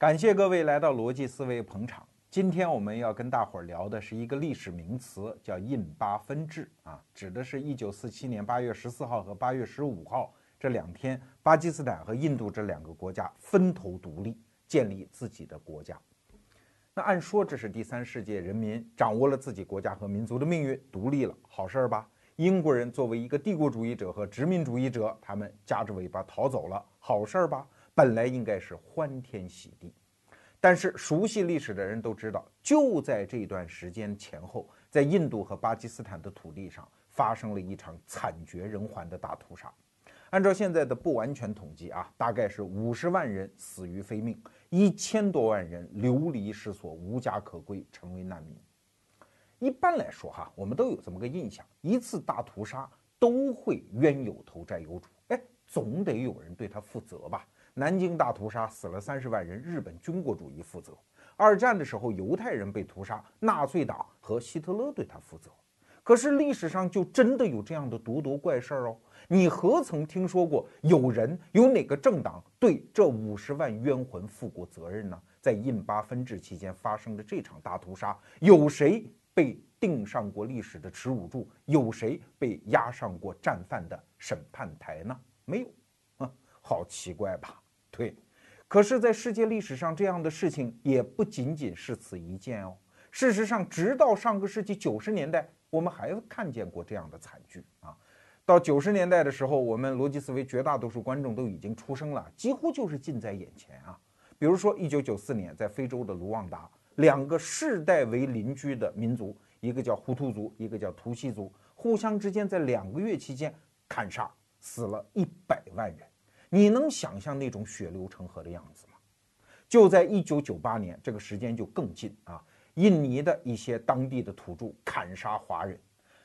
感谢各位来到逻辑思维捧场。今天我们要跟大伙儿聊的是一个历史名词，叫印巴分治啊，指的是一九四七年八月十四号和八月十五号这两天，巴基斯坦和印度这两个国家分头独立，建立自己的国家。那按说这是第三世界人民掌握了自己国家和民族的命运，独立了，好事儿吧？英国人作为一个帝国主义者和殖民主义者，他们夹着尾巴逃走了，好事儿吧？本来应该是欢天喜地，但是熟悉历史的人都知道，就在这段时间前后，在印度和巴基斯坦的土地上发生了一场惨绝人寰的大屠杀。按照现在的不完全统计啊，大概是五十万人死于非命，一千多万人流离失所、无家可归，成为难民。一般来说哈，我们都有这么个印象：一次大屠杀都会冤有头债有主，哎，总得有人对他负责吧。南京大屠杀死了三十万人，日本军国主义负责；二战的时候犹太人被屠杀，纳粹党和希特勒对他负责。可是历史上就真的有这样的毒毒怪事儿哦？你何曾听说过有人有哪个政党对这五十万冤魂负过责任呢？在印巴分治期间发生的这场大屠杀，有谁被钉上过历史的耻辱柱？有谁被押上过战犯的审判台呢？没有。好奇怪吧？对，可是，在世界历史上，这样的事情也不仅仅是此一件哦。事实上，直到上个世纪九十年代，我们还看见过这样的惨剧啊。到九十年代的时候，我们逻辑思维绝大多数观众都已经出生了，几乎就是近在眼前啊。比如说，一九九四年，在非洲的卢旺达，两个世代为邻居的民族，一个叫胡图族，一个叫图西族，互相之间在两个月期间砍杀，死了一百万人。你能想象那种血流成河的样子吗？就在一九九八年，这个时间就更近啊！印尼的一些当地的土著砍杀华人，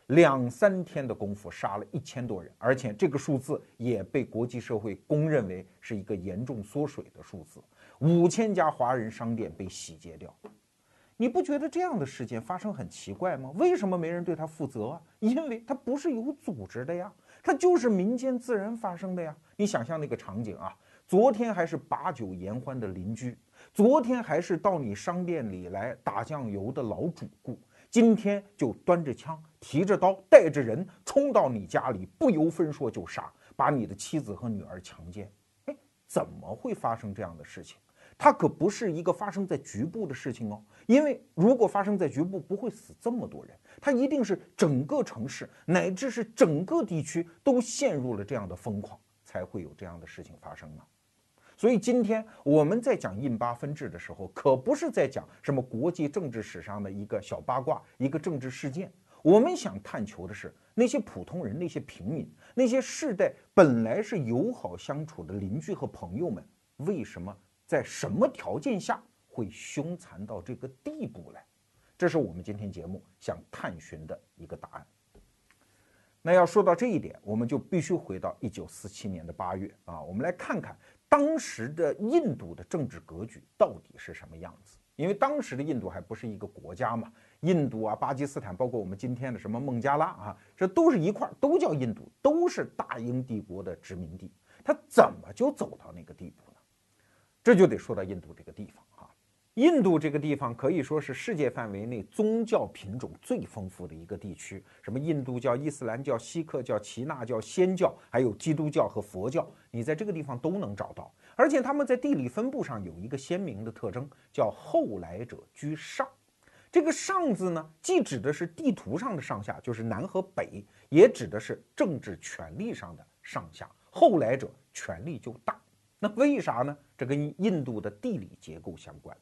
两三天的功夫杀了一千多人，而且这个数字也被国际社会公认为是一个严重缩水的数字。五千家华人商店被洗劫掉，你不觉得这样的事件发生很奇怪吗？为什么没人对他负责啊？因为他不是有组织的呀。它就是民间自然发生的呀！你想象那个场景啊，昨天还是把酒言欢的邻居，昨天还是到你商店里来打酱油的老主顾，今天就端着枪、提着刀、带着人冲到你家里，不由分说就杀，把你的妻子和女儿强奸。哎，怎么会发生这样的事情？它可不是一个发生在局部的事情哦，因为如果发生在局部，不会死这么多人。它一定是整个城市乃至是整个地区都陷入了这样的疯狂，才会有这样的事情发生呢。所以今天我们在讲印巴分治的时候，可不是在讲什么国际政治史上的一个小八卦、一个政治事件。我们想探求的是那些普通人、那些平民、那些世代本来是友好相处的邻居和朋友们，为什么？在什么条件下会凶残到这个地步来？这是我们今天节目想探寻的一个答案。那要说到这一点，我们就必须回到一九四七年的八月啊，我们来看看当时的印度的政治格局到底是什么样子。因为当时的印度还不是一个国家嘛，印度啊、巴基斯坦，包括我们今天的什么孟加拉啊，这都是一块，都叫印度，都是大英帝国的殖民地。它怎么就走到那个地步呢？这就得说到印度这个地方，印度这个地方可以说是世界范围内宗教品种最丰富的一个地区，什么印度教、伊斯兰教、锡克教、耆那教、仙教，还有基督教和佛教，你在这个地方都能找到。而且他们在地理分布上有一个鲜明的特征，叫后来者居上。这个“上”字呢，既指的是地图上的上下，就是南和北，也指的是政治权力上的上下。后来者权力就大。那为啥呢？这跟印度的地理结构相关。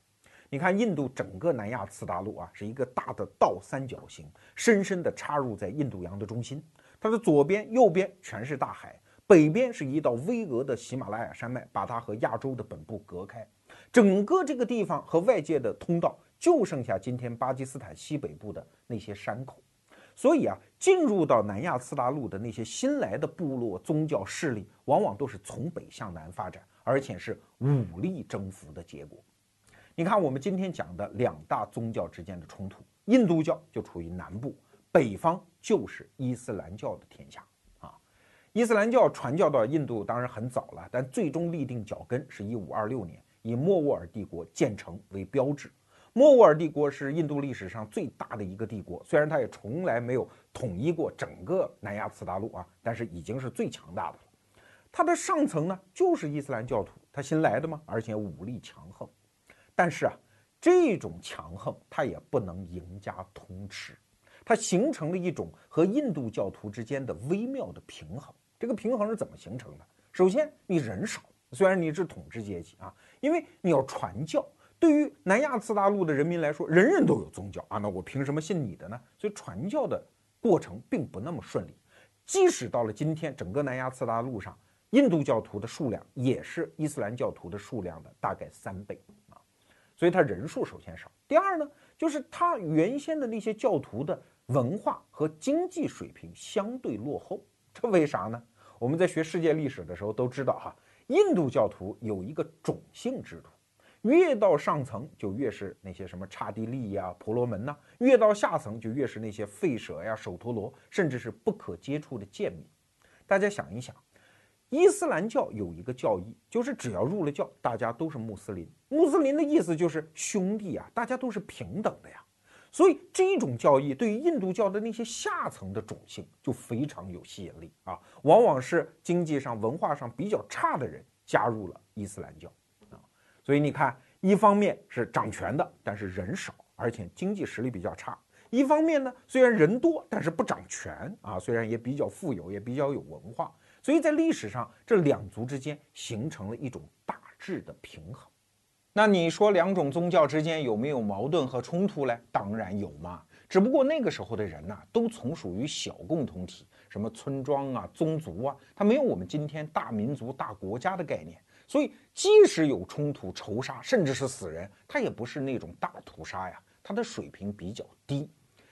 你看，印度整个南亚次大陆啊，是一个大的倒三角形，深深地插入在印度洋的中心。它的左边、右边全是大海，北边是一道巍峨的喜马拉雅山脉，把它和亚洲的本部隔开。整个这个地方和外界的通道，就剩下今天巴基斯坦西北部的那些山口。所以啊，进入到南亚次大陆的那些新来的部落、宗教势力，往往都是从北向南发展，而且是武力征服的结果。你看，我们今天讲的两大宗教之间的冲突，印度教就处于南部，北方就是伊斯兰教的天下啊。伊斯兰教传教到印度当然很早了，但最终立定脚跟是一五二六年，以莫卧儿帝国建成为标志。莫卧儿帝国是印度历史上最大的一个帝国，虽然它也从来没有统一过整个南亚次大陆啊，但是已经是最强大的了。它的上层呢就是伊斯兰教徒，他新来的嘛，而且武力强横。但是啊，这种强横它也不能赢家通吃，它形成了一种和印度教徒之间的微妙的平衡。这个平衡是怎么形成的？首先，你人少，虽然你是统治阶级啊，因为你要传教。对于南亚次大陆的人民来说，人人都有宗教啊，那我凭什么信你的呢？所以传教的过程并不那么顺利。即使到了今天，整个南亚次大陆上，印度教徒的数量也是伊斯兰教徒的数量的大概三倍。所以它人数首先少。第二呢，就是它原先的那些教徒的文化和经济水平相对落后。这为啥呢？我们在学世界历史的时候都知道哈，印度教徒有一个种姓制度。越到上层就越是那些什么刹帝利呀、婆罗门呐；越到下层就越是那些吠舍呀、首陀罗，甚至是不可接触的贱民。大家想一想，伊斯兰教有一个教义，就是只要入了教，大家都是穆斯林。穆斯林的意思就是兄弟啊，大家都是平等的呀。所以这种教义对于印度教的那些下层的种姓就非常有吸引力啊，往往是经济上、文化上比较差的人加入了伊斯兰教啊。所以你看，一方面是掌权的，但是人少，而且经济实力比较差；一方面呢，虽然人多，但是不掌权啊，虽然也比较富有，也比较有文化。所以在历史上，这两族之间形成了一种大致的平衡。那你说两种宗教之间有没有矛盾和冲突嘞？当然有嘛，只不过那个时候的人呐，都从属于小共同体，什么村庄啊、宗族啊，他没有我们今天大民族、大国家的概念。所以，即使有冲突、仇杀，甚至是死人，他也不是那种大屠杀呀，它的水平比较低。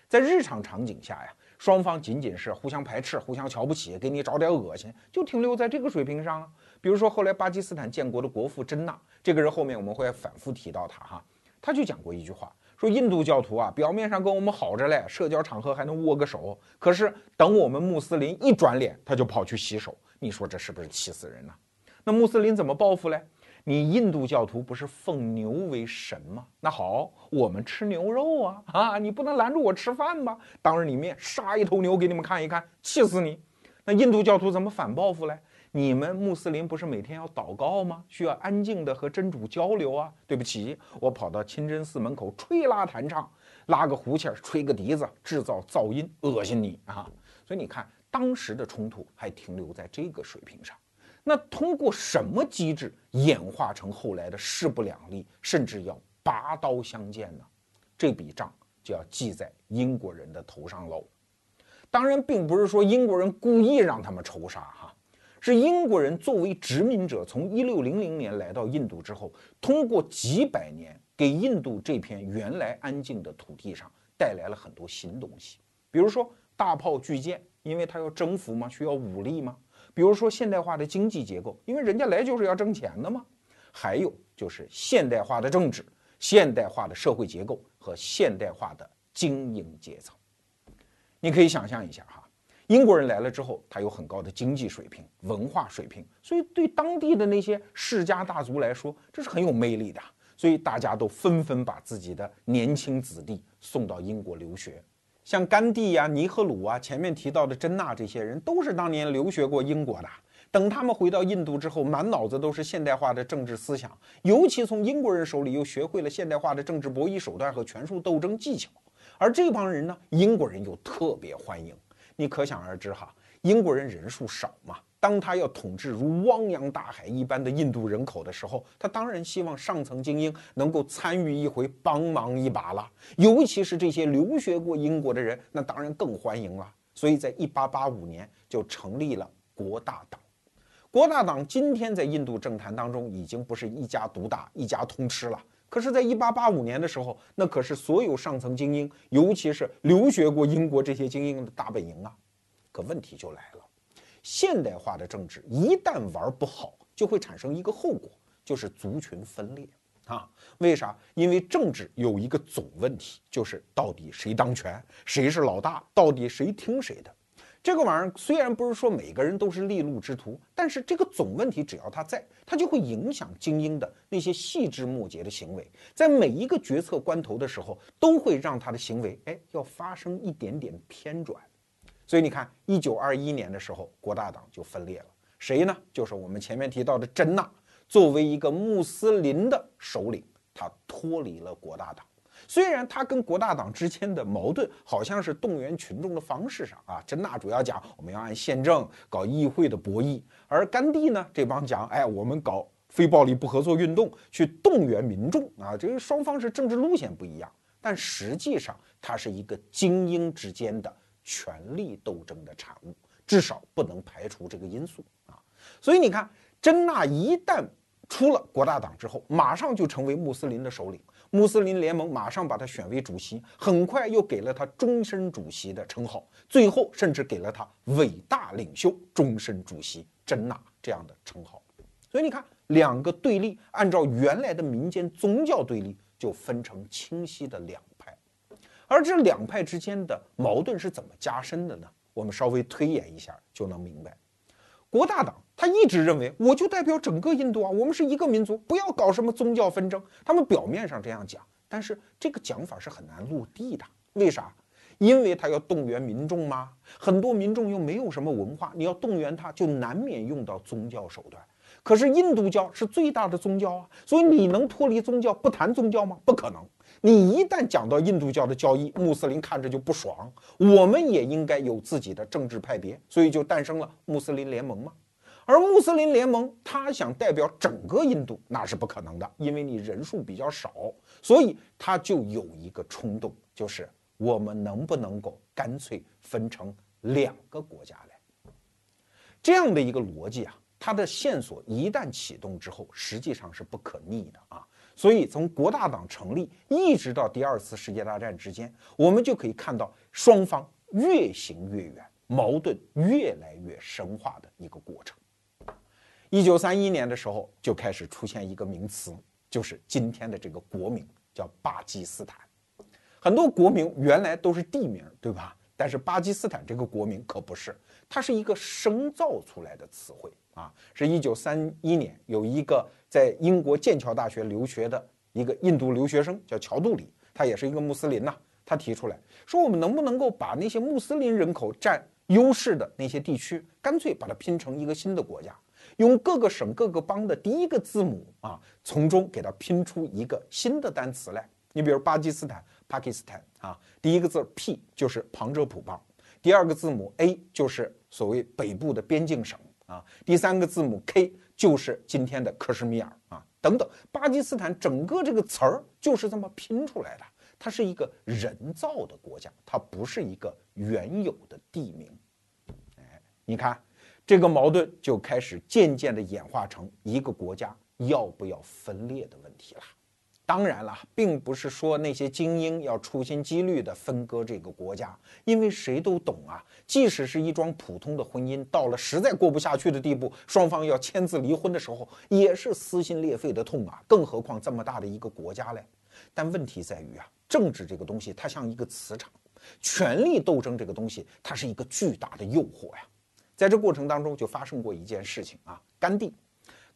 在日常场景下呀，双方仅仅是互相排斥、互相瞧不起，给你找点恶心，就停留在这个水平上啊。比如说，后来巴基斯坦建国的国父珍娜，这个人后面我们会反复提到他哈，他就讲过一句话，说印度教徒啊，表面上跟我们好着嘞，社交场合还能握个手，可是等我们穆斯林一转脸，他就跑去洗手，你说这是不是气死人呢？那穆斯林怎么报复嘞？你印度教徒不是奉牛为神吗？那好，我们吃牛肉啊啊！你不能拦住我吃饭吧？当着你面杀一头牛给你们看一看，气死你！那印度教徒怎么反报复嘞？你们穆斯林不是每天要祷告吗？需要安静的和真主交流啊！对不起，我跑到清真寺门口吹拉弹唱，拉个胡琴，吹个笛子，制造噪音，恶心你啊！所以你看，当时的冲突还停留在这个水平上。那通过什么机制演化成后来的势不两立，甚至要拔刀相见呢？这笔账就要记在英国人的头上喽。当然，并不是说英国人故意让他们仇杀哈，是英国人作为殖民者，从一六零零年来到印度之后，通过几百年给印度这片原来安静的土地上带来了很多新东西，比如说大炮巨舰，因为他要征服嘛，需要武力嘛。比如说现代化的经济结构，因为人家来就是要挣钱的嘛。还有就是现代化的政治、现代化的社会结构和现代化的精英阶层。你可以想象一下哈，英国人来了之后，他有很高的经济水平、文化水平，所以对当地的那些世家大族来说，这是很有魅力的。所以大家都纷纷把自己的年轻子弟送到英国留学。像甘地呀、尼赫鲁啊，前面提到的珍娜这些人，都是当年留学过英国的。等他们回到印度之后，满脑子都是现代化的政治思想，尤其从英国人手里又学会了现代化的政治博弈手段和权术斗争技巧。而这帮人呢，英国人又特别欢迎。你可想而知哈，英国人人数少嘛。当他要统治如汪洋大海一般的印度人口的时候，他当然希望上层精英能够参与一回，帮忙一把了。尤其是这些留学过英国的人，那当然更欢迎了。所以在1885年就成立了国大党。国大党今天在印度政坛当中已经不是一家独大、一家通吃了。可是，在1885年的时候，那可是所有上层精英，尤其是留学过英国这些精英的大本营啊。可问题就来了。现代化的政治一旦玩不好，就会产生一个后果，就是族群分裂啊！为啥？因为政治有一个总问题，就是到底谁当权，谁是老大，到底谁听谁的？这个玩意儿虽然不是说每个人都是利禄之徒，但是这个总问题只要它在，它就会影响精英的那些细枝末节的行为，在每一个决策关头的时候，都会让他的行为哎要发生一点点偏转。所以你看，一九二一年的时候，国大党就分裂了，谁呢？就是我们前面提到的真纳，作为一个穆斯林的首领，他脱离了国大党。虽然他跟国大党之间的矛盾好像是动员群众的方式上啊，真纳主要讲我们要按宪政搞议会的博弈，而甘地呢这帮讲哎我们搞非暴力不合作运动去动员民众啊，这个双方是政治路线不一样，但实际上它是一个精英之间的权力斗争的产物，至少不能排除这个因素啊。所以你看，真纳一旦出了国大党之后，马上就成为穆斯林的首领。穆斯林联盟马上把他选为主席，很快又给了他终身主席的称号，最后甚至给了他伟大领袖终身主席真纳这样的称号。所以你看，两个对立，按照原来的民间宗教对立，就分成清晰的两。而这两派之间的矛盾是怎么加深的呢？我们稍微推演一下就能明白。国大党他一直认为，我就代表整个印度啊，我们是一个民族，不要搞什么宗教纷争。他们表面上这样讲，但是这个讲法是很难落地的。为啥？因为他要动员民众吗？很多民众又没有什么文化，你要动员他，就难免用到宗教手段。可是印度教是最大的宗教啊，所以你能脱离宗教不谈宗教吗？不可能。你一旦讲到印度教的教义，穆斯林看着就不爽。我们也应该有自己的政治派别，所以就诞生了穆斯林联盟嘛。而穆斯林联盟，他想代表整个印度，那是不可能的，因为你人数比较少，所以他就有一个冲动，就是我们能不能够干脆分成两个国家来？这样的一个逻辑啊，它的线索一旦启动之后，实际上是不可逆的啊。所以，从国大党成立一直到第二次世界大战之间，我们就可以看到双方越行越远，矛盾越来越深化的一个过程。一九三一年的时候，就开始出现一个名词，就是今天的这个国名，叫巴基斯坦。很多国名原来都是地名，对吧？但是巴基斯坦这个国名可不是，它是一个生造出来的词汇啊！是一九三一年有一个在英国剑桥大学留学的一个印度留学生叫乔杜里，他也是一个穆斯林呐。他提出来说，我们能不能够把那些穆斯林人口占优势的那些地区，干脆把它拼成一个新的国家，用各个省各个邦的第一个字母啊，从中给它拼出一个新的单词来。你比如巴基斯坦。巴基斯坦啊，第一个字 P 就是旁遮普邦，第二个字母 A 就是所谓北部的边境省啊，第三个字母 K 就是今天的克什米尔啊，等等。巴基斯坦整个这个词儿就是这么拼出来的，它是一个人造的国家，它不是一个原有的地名。哎，你看这个矛盾就开始渐渐的演化成一个国家要不要分裂的问题了。当然了，并不是说那些精英要处心积虑地分割这个国家，因为谁都懂啊，即使是一桩普通的婚姻，到了实在过不下去的地步，双方要签字离婚的时候，也是撕心裂肺的痛啊，更何况这么大的一个国家嘞。但问题在于啊，政治这个东西，它像一个磁场，权力斗争这个东西，它是一个巨大的诱惑呀。在这过程当中，就发生过一件事情啊，甘地。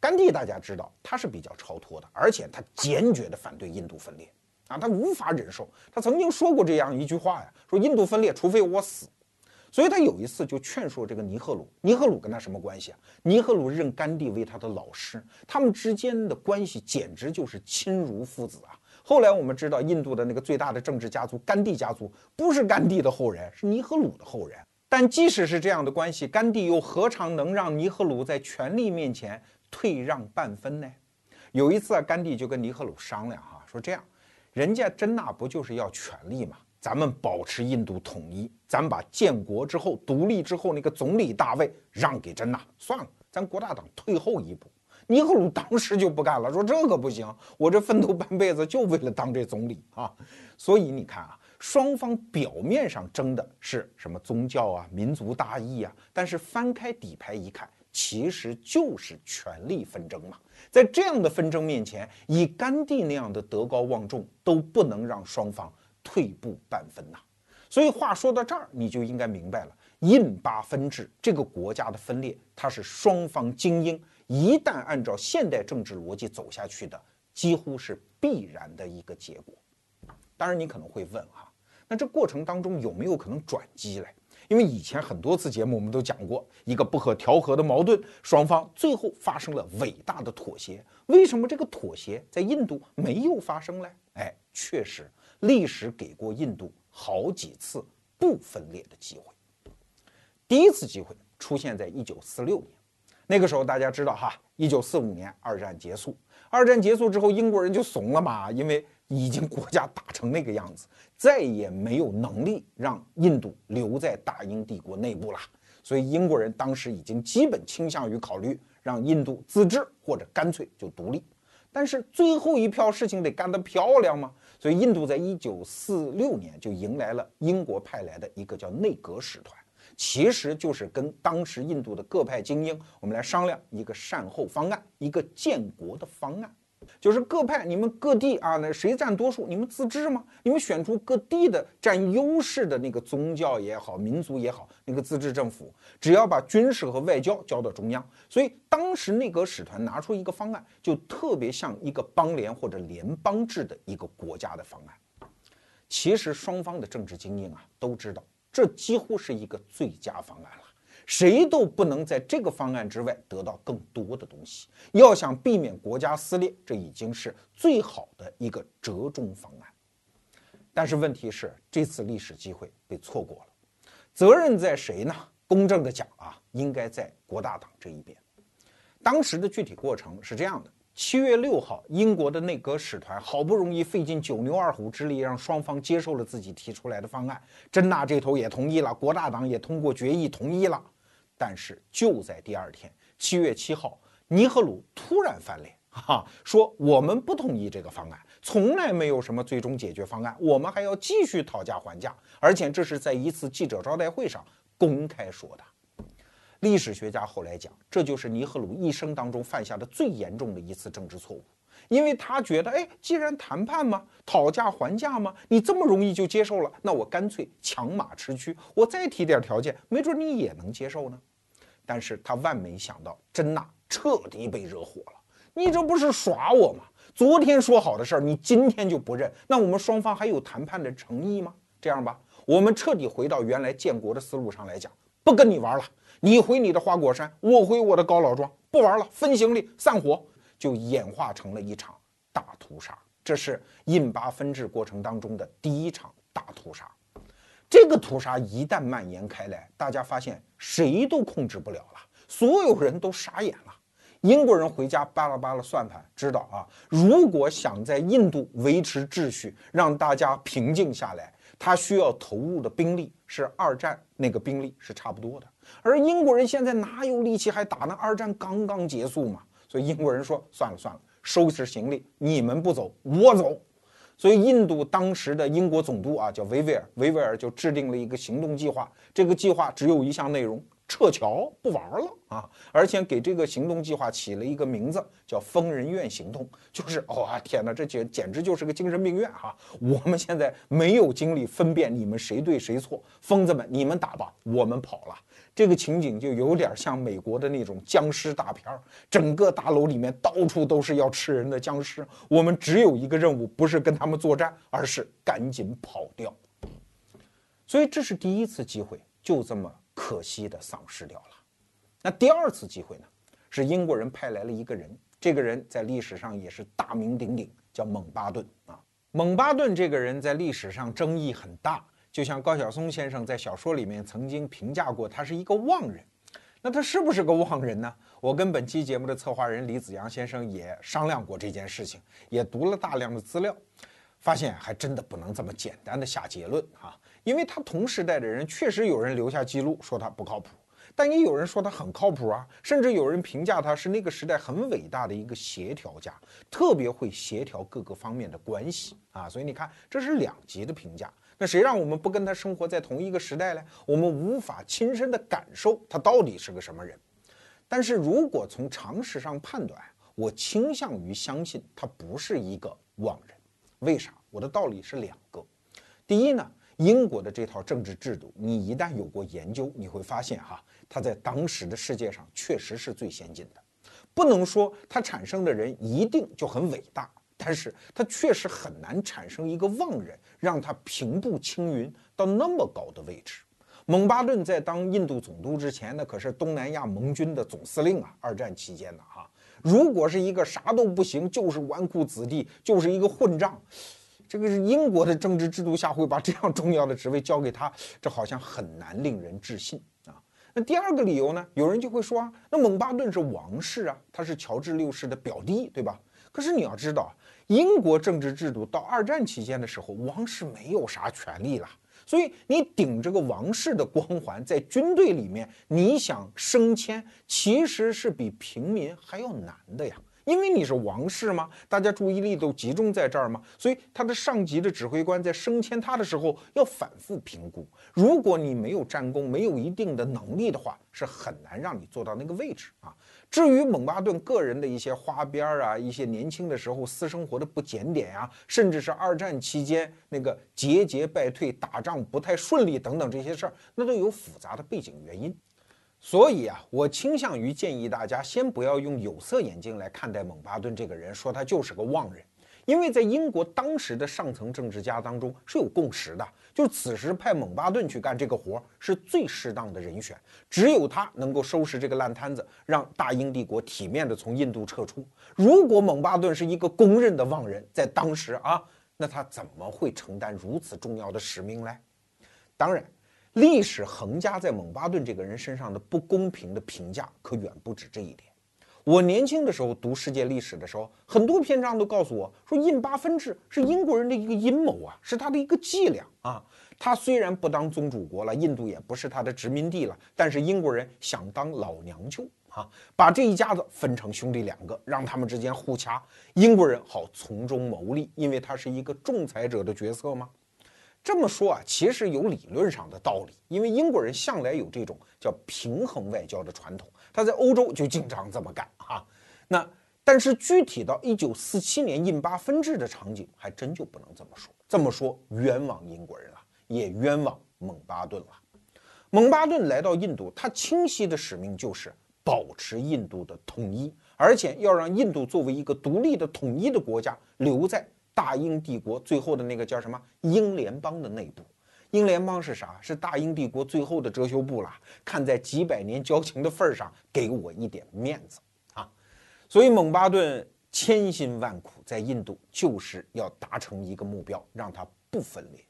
甘地大家知道，他是比较超脱的，而且他坚决地反对印度分裂啊，他无法忍受。他曾经说过这样一句话呀，说印度分裂，除非我死。所以他有一次就劝说这个尼赫鲁，尼赫鲁跟他什么关系啊？尼赫鲁认甘地为他的老师，他们之间的关系简直就是亲如父子啊。后来我们知道，印度的那个最大的政治家族甘地家族不是甘地的后人，是尼赫鲁的后人。但即使是这样的关系，甘地又何尝能让尼赫鲁在权力面前？退让半分呢？有一次啊，甘地就跟尼赫鲁商量哈，说这样，人家真纳不就是要权力嘛？咱们保持印度统一，咱把建国之后独立之后那个总理大位让给真纳，算了，咱国大党退后一步。尼赫鲁当时就不干了，说这个不行，我这奋斗半辈子就为了当这总理啊。所以你看啊，双方表面上争的是什么宗教啊、民族大义啊，但是翻开底牌一看。其实就是权力纷争嘛，在这样的纷争面前，以甘地那样的德高望重都不能让双方退步半分呐。所以话说到这儿，你就应该明白了，印巴分治这个国家的分裂，它是双方精英一旦按照现代政治逻辑走下去的，几乎是必然的一个结果。当然，你可能会问哈，那这过程当中有没有可能转机嘞？因为以前很多次节目我们都讲过，一个不可调和的矛盾，双方最后发生了伟大的妥协。为什么这个妥协在印度没有发生呢？哎，确实，历史给过印度好几次不分裂的机会。第一次机会出现在一九四六年，那个时候大家知道哈，一九四五年二战结束，二战结束之后英国人就怂了嘛，因为已经国家打成那个样子，再也没有能力让印度留在大英帝国内部了，所以英国人当时已经基本倾向于考虑让印度自治或者干脆就独立，但是最后一票事情得干得漂亮嘛，所以印度在一九四六年就迎来了英国派来的一个叫内阁使团。其实就是跟当时印度的各派精英，我们来商量一个善后方案，一个建国的方案，就是各派你们各地啊，那谁占多数，你们自治吗？你们选出各地的占优势的那个宗教也好，民族也好，那个自治政府，只要把军事和外交交到中央。所以当时内阁使团拿出一个方案，就特别像一个邦联或者联邦制的一个国家的方案。其实双方的政治精英啊都知道。这几乎是一个最佳方案了，谁都不能在这个方案之外得到更多的东西。要想避免国家撕裂，这已经是最好的一个折中方案。但是问题是，这次历史机会被错过了，责任在谁呢？公正的讲啊，应该在国大党这一边。当时的具体过程是这样的。七月六号，英国的内阁使团好不容易费尽九牛二虎之力，让双方接受了自己提出来的方案。真纳这头也同意了，国大党也通过决议同意了。但是就在第二天，七月七号，尼赫鲁突然翻脸，哈，说我们不同意这个方案，从来没有什么最终解决方案，我们还要继续讨价还价，而且这是在一次记者招待会上公开说的。历史学家后来讲，这就是尼赫鲁一生当中犯下的最严重的一次政治错误，因为他觉得，哎，既然谈判嘛，讨价还价嘛，你这么容易就接受了，那我干脆强马驰驱，我再提点条件，没准你也能接受呢。但是他万没想到，真纳彻底被惹火了。你这不是耍我吗？昨天说好的事儿，你今天就不认，那我们双方还有谈判的诚意吗？这样吧，我们彻底回到原来建国的思路上来讲，不跟你玩了。你回你的花果山，我回我的高老庄，不玩了，分行李，散伙，就演化成了一场大屠杀。这是印巴分治过程当中的第一场大屠杀。这个屠杀一旦蔓延开来，大家发现谁都控制不了了，所有人都傻眼了。英国人回家扒拉扒拉算盘，知道啊，如果想在印度维持秩序，让大家平静下来，他需要投入的兵力是二战那个兵力是差不多的。而英国人现在哪有力气还打呢？二战刚刚结束嘛，所以英国人说算了算了，收拾行李，你们不走，我走。所以印度当时的英国总督啊，叫维维尔，维维尔就制定了一个行动计划。这个计划只有一项内容。撤侨不玩了啊！而且给这个行动计划起了一个名字，叫“疯人院行动”，就是哦天哪，这简简直就是个精神病院哈！我们现在没有精力分辨你们谁对谁错，疯子们你们打吧，我们跑了。这个情景就有点像美国的那种僵尸大片儿，整个大楼里面到处都是要吃人的僵尸，我们只有一个任务，不是跟他们作战，而是赶紧跑掉。所以这是第一次机会，就这么。可惜的丧失掉了。那第二次机会呢？是英国人派来了一个人，这个人在历史上也是大名鼎鼎，叫蒙巴顿啊。蒙巴顿这个人在历史上争议很大，就像高晓松先生在小说里面曾经评价过，他是一个妄人。那他是不是个妄人呢？我跟本期节目的策划人李子阳先生也商量过这件事情，也读了大量的资料，发现还真的不能这么简单的下结论啊。因为他同时代的人确实有人留下记录说他不靠谱，但也有人说他很靠谱啊，甚至有人评价他是那个时代很伟大的一个协调家，特别会协调各个方面的关系啊。所以你看，这是两极的评价。那谁让我们不跟他生活在同一个时代呢？我们无法亲身的感受他到底是个什么人。但是如果从常识上判断，我倾向于相信他不是一个妄人。为啥？我的道理是两个。第一呢？英国的这套政治制度，你一旦有过研究，你会发现哈，它在当时的世界上确实是最先进的。不能说它产生的人一定就很伟大，但是他确实很难产生一个妄人，让他平步青云到那么高的位置。蒙巴顿在当印度总督之前，那可是东南亚盟军的总司令啊，二战期间的哈。如果是一个啥都不行，就是纨绔子弟，就是一个混账。这个是英国的政治制度下会把这样重要的职位交给他，这好像很难令人置信啊。那第二个理由呢？有人就会说啊，那蒙巴顿是王室啊，他是乔治六世的表弟，对吧？可是你要知道，英国政治制度到二战期间的时候，王室没有啥权利了，所以你顶着个王室的光环在军队里面，你想升迁，其实是比平民还要难的呀。因为你是王室吗？大家注意力都集中在这儿吗？所以他的上级的指挥官在升迁他的时候要反复评估。如果你没有战功，没有一定的能力的话，是很难让你做到那个位置啊。至于蒙巴顿个人的一些花边啊，一些年轻的时候私生活的不检点呀，甚至是二战期间那个节节败退、打仗不太顺利等等这些事儿，那都有复杂的背景原因。所以啊，我倾向于建议大家先不要用有色眼镜来看待蒙巴顿这个人，说他就是个妄人，因为在英国当时的上层政治家当中是有共识的，就此时派蒙巴顿去干这个活是最适当的人选，只有他能够收拾这个烂摊子，让大英帝国体面的从印度撤出。如果蒙巴顿是一个公认的妄人，在当时啊，那他怎么会承担如此重要的使命呢？当然。历史横加在蒙巴顿这个人身上的不公平的评价可远不止这一点。我年轻的时候读世界历史的时候，很多篇章都告诉我说，印巴分治是英国人的一个阴谋啊，是他的一个伎俩啊。他虽然不当宗主国了，印度也不是他的殖民地了，但是英国人想当老娘舅啊，把这一家子分成兄弟两个，让他们之间互掐，英国人好从中牟利，因为他是一个仲裁者的角色吗？这么说啊，其实有理论上的道理，因为英国人向来有这种叫平衡外交的传统，他在欧洲就经常这么干哈。那但是具体到一九四七年印巴分治的场景，还真就不能这么说。这么说冤枉英国人了，也冤枉蒙巴顿了。蒙巴顿来到印度，他清晰的使命就是保持印度的统一，而且要让印度作为一个独立的统一的国家留在。大英帝国最后的那个叫什么英联邦的内部，英联邦是啥？是大英帝国最后的遮羞布了。看在几百年交情的份上，给我一点面子啊！所以蒙巴顿千辛万苦在印度，就是要达成一个目标，让它不分裂。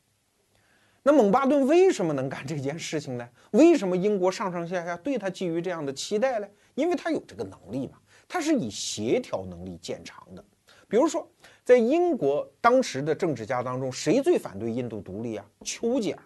那蒙巴顿为什么能干这件事情呢？为什么英国上上下下对他寄予这样的期待呢？因为他有这个能力嘛，他是以协调能力见长的。比如说。在英国当时的政治家当中，谁最反对印度独立啊？丘吉尔。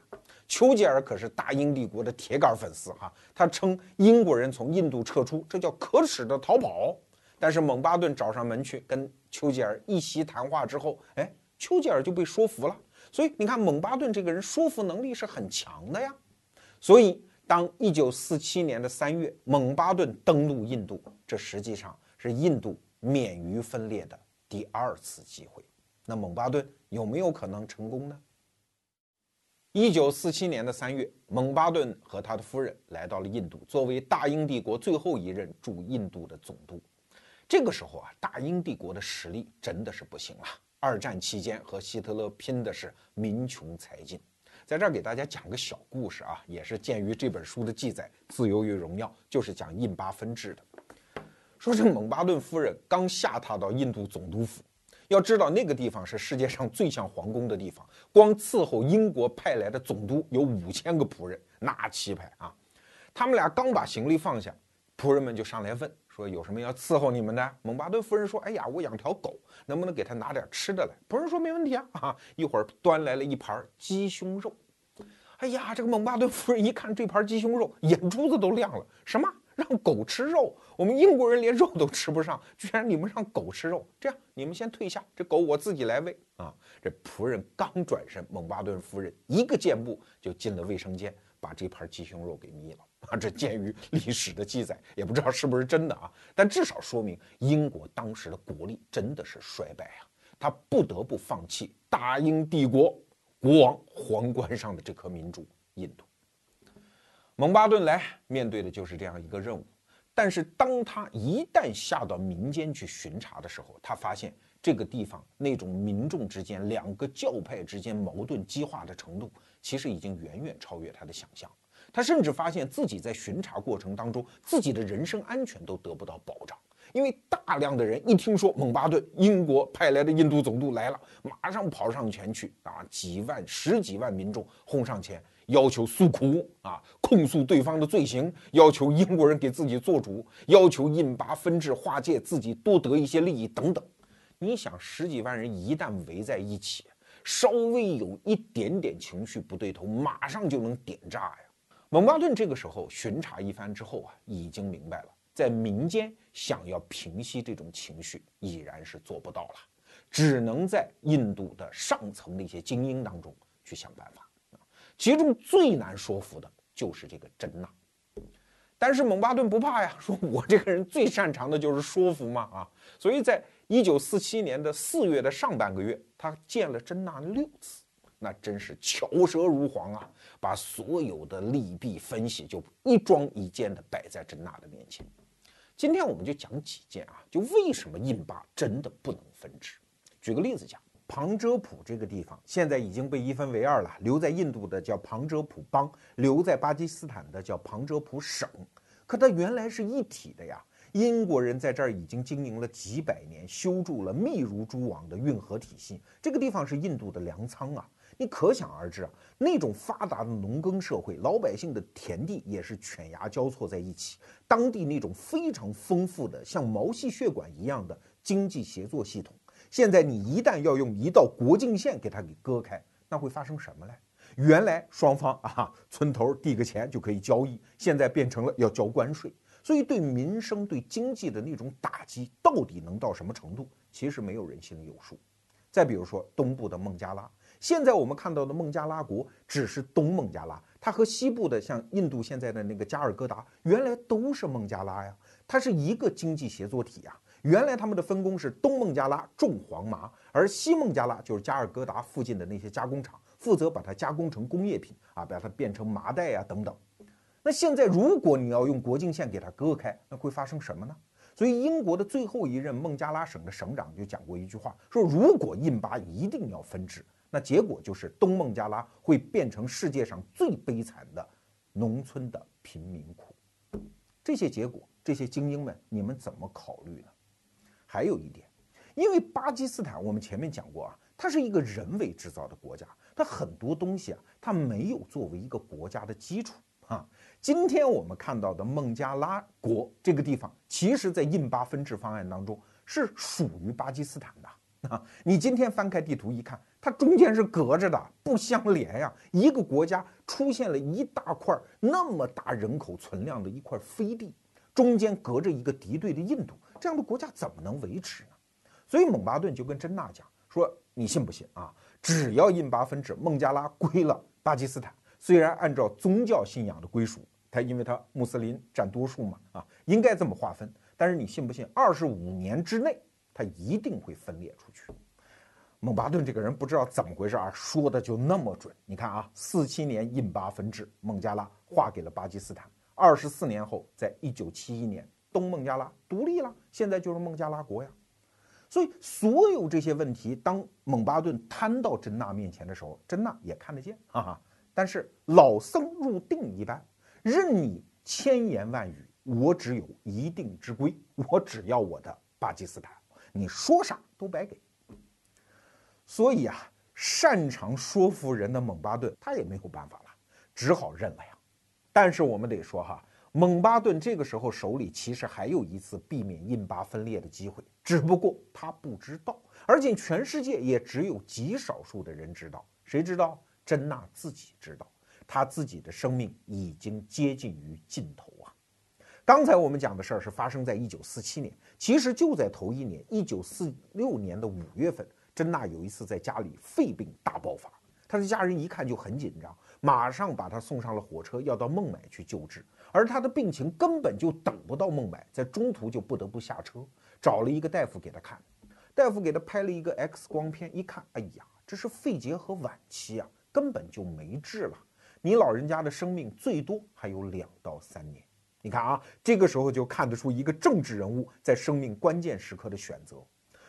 丘吉尔可是大英帝国的铁杆粉丝哈，他称英国人从印度撤出，这叫可耻的逃跑。但是蒙巴顿找上门去跟丘吉尔一席谈话之后，哎，丘吉尔就被说服了。所以你看，蒙巴顿这个人说服能力是很强的呀。所以，当一九四七年的三月，蒙巴顿登陆印度，这实际上是印度免于分裂的。第二次机会，那蒙巴顿有没有可能成功呢？一九四七年的三月，蒙巴顿和他的夫人来到了印度，作为大英帝国最后一任驻印度的总督。这个时候啊，大英帝国的实力真的是不行了。二战期间和希特勒拼的是民穷财尽。在这儿给大家讲个小故事啊，也是鉴于这本书的记载，《自由与荣耀》就是讲印巴分治的。说这蒙巴顿夫人刚下榻到印度总督府，要知道那个地方是世界上最像皇宫的地方，光伺候英国派来的总督有五千个仆人，那气派啊！他们俩刚把行李放下，仆人们就上来问说有什么要伺候你们的？蒙巴顿夫人说：“哎呀，我养条狗，能不能给他拿点吃的来？”仆人说：“没问题啊！”啊，一会儿端来了一盘鸡胸肉。哎呀，这个蒙巴顿夫人一看这盘鸡胸肉，眼珠子都亮了，什么？让狗吃肉，我们英国人连肉都吃不上，居然你们让狗吃肉？这样，你们先退下，这狗我自己来喂啊！这仆人刚转身，蒙巴顿夫人一个箭步就进了卫生间，把这盘鸡胸肉给灭了啊！这鉴于历史的记载，也不知道是不是真的啊，但至少说明英国当时的国力真的是衰败啊，他不得不放弃大英帝国国王皇冠上的这颗明珠——印度。蒙巴顿来面对的就是这样一个任务。但是，当他一旦下到民间去巡查的时候，他发现这个地方那种民众之间两个教派之间矛盾激化的程度，其实已经远远超越他的想象。他甚至发现自己在巡查过程当中，自己的人身安全都得不到保障，因为大量的人一听说蒙巴顿英国派来的印度总督来了，马上跑上前去啊，几万、十几万民众轰上前。要求诉苦啊，控诉对方的罪行，要求英国人给自己做主，要求印巴分治划界，自己多得一些利益等等。你想，十几万人一旦围在一起，稍微有一点点情绪不对头，马上就能点炸呀！蒙巴顿这个时候巡查一番之后啊，已经明白了，在民间想要平息这种情绪，已然是做不到了，只能在印度的上层的一些精英当中去想办法。其中最难说服的就是这个真纳，但是蒙巴顿不怕呀，说我这个人最擅长的就是说服嘛啊，所以在一九四七年的四月的上半个月，他见了真纳六次，那真是巧舌如簧啊，把所有的利弊分析就一桩一件的摆在真纳的面前。今天我们就讲几件啊，就为什么印巴真的不能分治？举个例子讲。旁遮普这个地方现在已经被一分为二了，留在印度的叫旁遮普邦，留在巴基斯坦的叫旁遮普省。可它原来是一体的呀。英国人在这儿已经经营了几百年，修筑了密如蛛网的运河体系。这个地方是印度的粮仓啊，你可想而知啊，那种发达的农耕社会，老百姓的田地也是犬牙交错在一起。当地那种非常丰富的像毛细血管一样的经济协作系统。现在你一旦要用一道国境线给它给割开，那会发生什么嘞？原来双方啊村头递个钱就可以交易，现在变成了要交关税，所以对民生、对经济的那种打击到底能到什么程度，其实没有人心里有数。再比如说东部的孟加拉，现在我们看到的孟加拉国只是东孟加拉，它和西部的像印度现在的那个加尔各答，原来都是孟加拉呀，它是一个经济协作体呀。原来他们的分工是东孟加拉种黄麻，而西孟加拉就是加尔各答附近的那些加工厂，负责把它加工成工业品啊，把它变成麻袋呀等等。那现在如果你要用国境线给它割开，那会发生什么呢？所以英国的最后一任孟加拉省的省长就讲过一句话，说如果印巴一定要分治，那结果就是东孟加拉会变成世界上最悲惨的农村的贫民窟。这些结果，这些精英们，你们怎么考虑呢？还有一点，因为巴基斯坦我们前面讲过啊，它是一个人为制造的国家，它很多东西啊，它没有作为一个国家的基础啊。今天我们看到的孟加拉国这个地方，其实在印巴分治方案当中是属于巴基斯坦的啊。你今天翻开地图一看，它中间是隔着的，不相连呀。一个国家出现了一大块那么大人口存量的一块飞地，中间隔着一个敌对的印度。这样的国家怎么能维持呢？所以蒙巴顿就跟真纳讲说：“你信不信啊？只要印巴分治，孟加拉归了巴基斯坦，虽然按照宗教信仰的归属，他因为他穆斯林占多数嘛，啊，应该这么划分。但是你信不信？二十五年之内，他一定会分裂出去。”蒙巴顿这个人不知道怎么回事啊，说的就那么准。你看啊，四七年印巴分治，孟加拉划给了巴基斯坦。二十四年后，在一九七一年。东孟加拉独立了，现在就是孟加拉国呀。所以所有这些问题，当蒙巴顿摊到真纳面前的时候，真纳也看得见，哈哈。但是老僧入定一般，任你千言万语，我只有一定之规，我只要我的巴基斯坦，你说啥都白给。所以啊，擅长说服人的蒙巴顿，他也没有办法了，只好认了呀。但是我们得说哈。蒙巴顿这个时候手里其实还有一次避免印巴分裂的机会，只不过他不知道，而且全世界也只有极少数的人知道。谁知道？真纳自己知道，他自己的生命已经接近于尽头啊！刚才我们讲的事儿是发生在一九四七年，其实就在头一年，一九四六年的五月份，真纳有一次在家里肺病大爆发，他的家人一看就很紧张，马上把他送上了火车，要到孟买去救治。而他的病情根本就等不到孟买，在中途就不得不下车，找了一个大夫给他看。大夫给他拍了一个 X 光片，一看，哎呀，这是肺结核晚期啊，根本就没治了。你老人家的生命最多还有两到三年。你看啊，这个时候就看得出一个政治人物在生命关键时刻的选择。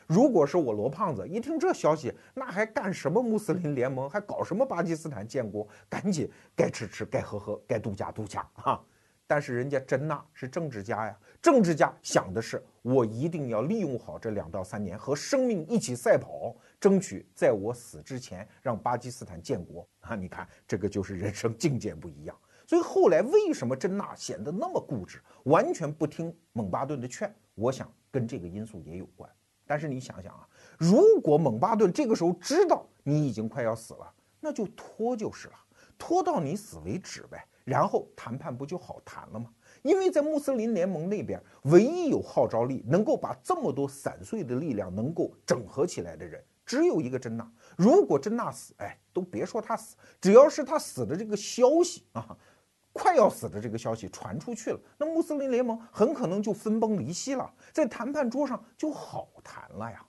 如果是我罗胖子，一听这消息，那还干什么穆斯林联盟，还搞什么巴基斯坦建国？赶紧该吃吃，该喝喝，该度假度假啊！但是人家真娜是政治家呀，政治家想的是，我一定要利用好这两到三年，和生命一起赛跑，争取在我死之前让巴基斯坦建国啊！你看，这个就是人生境界不一样。所以后来为什么真娜显得那么固执，完全不听蒙巴顿的劝？我想跟这个因素也有关。但是你想想啊，如果蒙巴顿这个时候知道你已经快要死了，那就拖就是了，拖到你死为止呗。然后谈判不就好谈了吗？因为在穆斯林联盟那边，唯一有号召力能够把这么多散碎的力量能够整合起来的人，只有一个真纳。如果真纳死，哎，都别说他死，只要是他死的这个消息啊，快要死的这个消息传出去了，那穆斯林联盟很可能就分崩离析了，在谈判桌上就好谈了呀。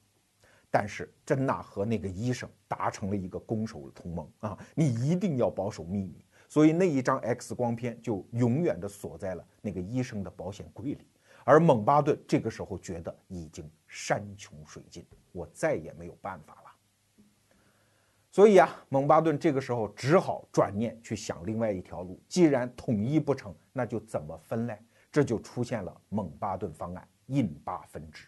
但是真纳和那个医生达成了一个攻守同盟啊，你一定要保守秘密。所以那一张 X 光片就永远的锁在了那个医生的保险柜里，而蒙巴顿这个时候觉得已经山穷水尽，我再也没有办法了。所以啊，蒙巴顿这个时候只好转念去想另外一条路。既然统一不成，那就怎么分嘞？这就出现了蒙巴顿方案——印巴分治。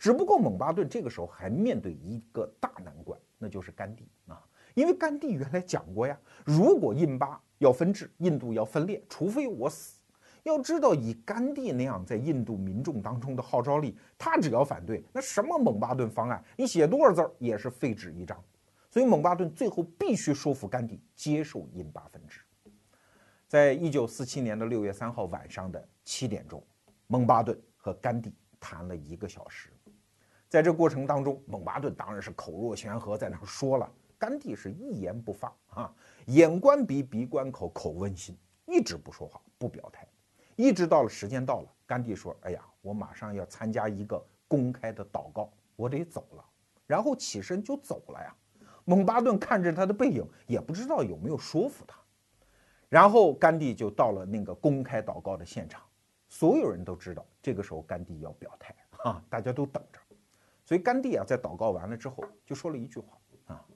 只不过蒙巴顿这个时候还面对一个大难关，那就是甘地啊。因为甘地原来讲过呀，如果印巴要分治，印度要分裂，除非我死。要知道，以甘地那样在印度民众当中的号召力，他只要反对，那什么蒙巴顿方案，你写多少字儿也是废纸一张。所以蒙巴顿最后必须说服甘地接受印巴分治。在一九四七年的六月三号晚上的七点钟，蒙巴顿和甘地谈了一个小时。在这过程当中，蒙巴顿当然是口若悬河，在那说了。甘地是一言不发啊，眼观鼻，鼻观口，口问心，一直不说话，不表态，一直到了时间到了，甘地说：“哎呀，我马上要参加一个公开的祷告，我得走了。”然后起身就走了呀。蒙巴顿看着他的背影，也不知道有没有说服他。然后甘地就到了那个公开祷告的现场，所有人都知道，这个时候甘地要表态啊，大家都等着。所以甘地啊，在祷告完了之后，就说了一句话。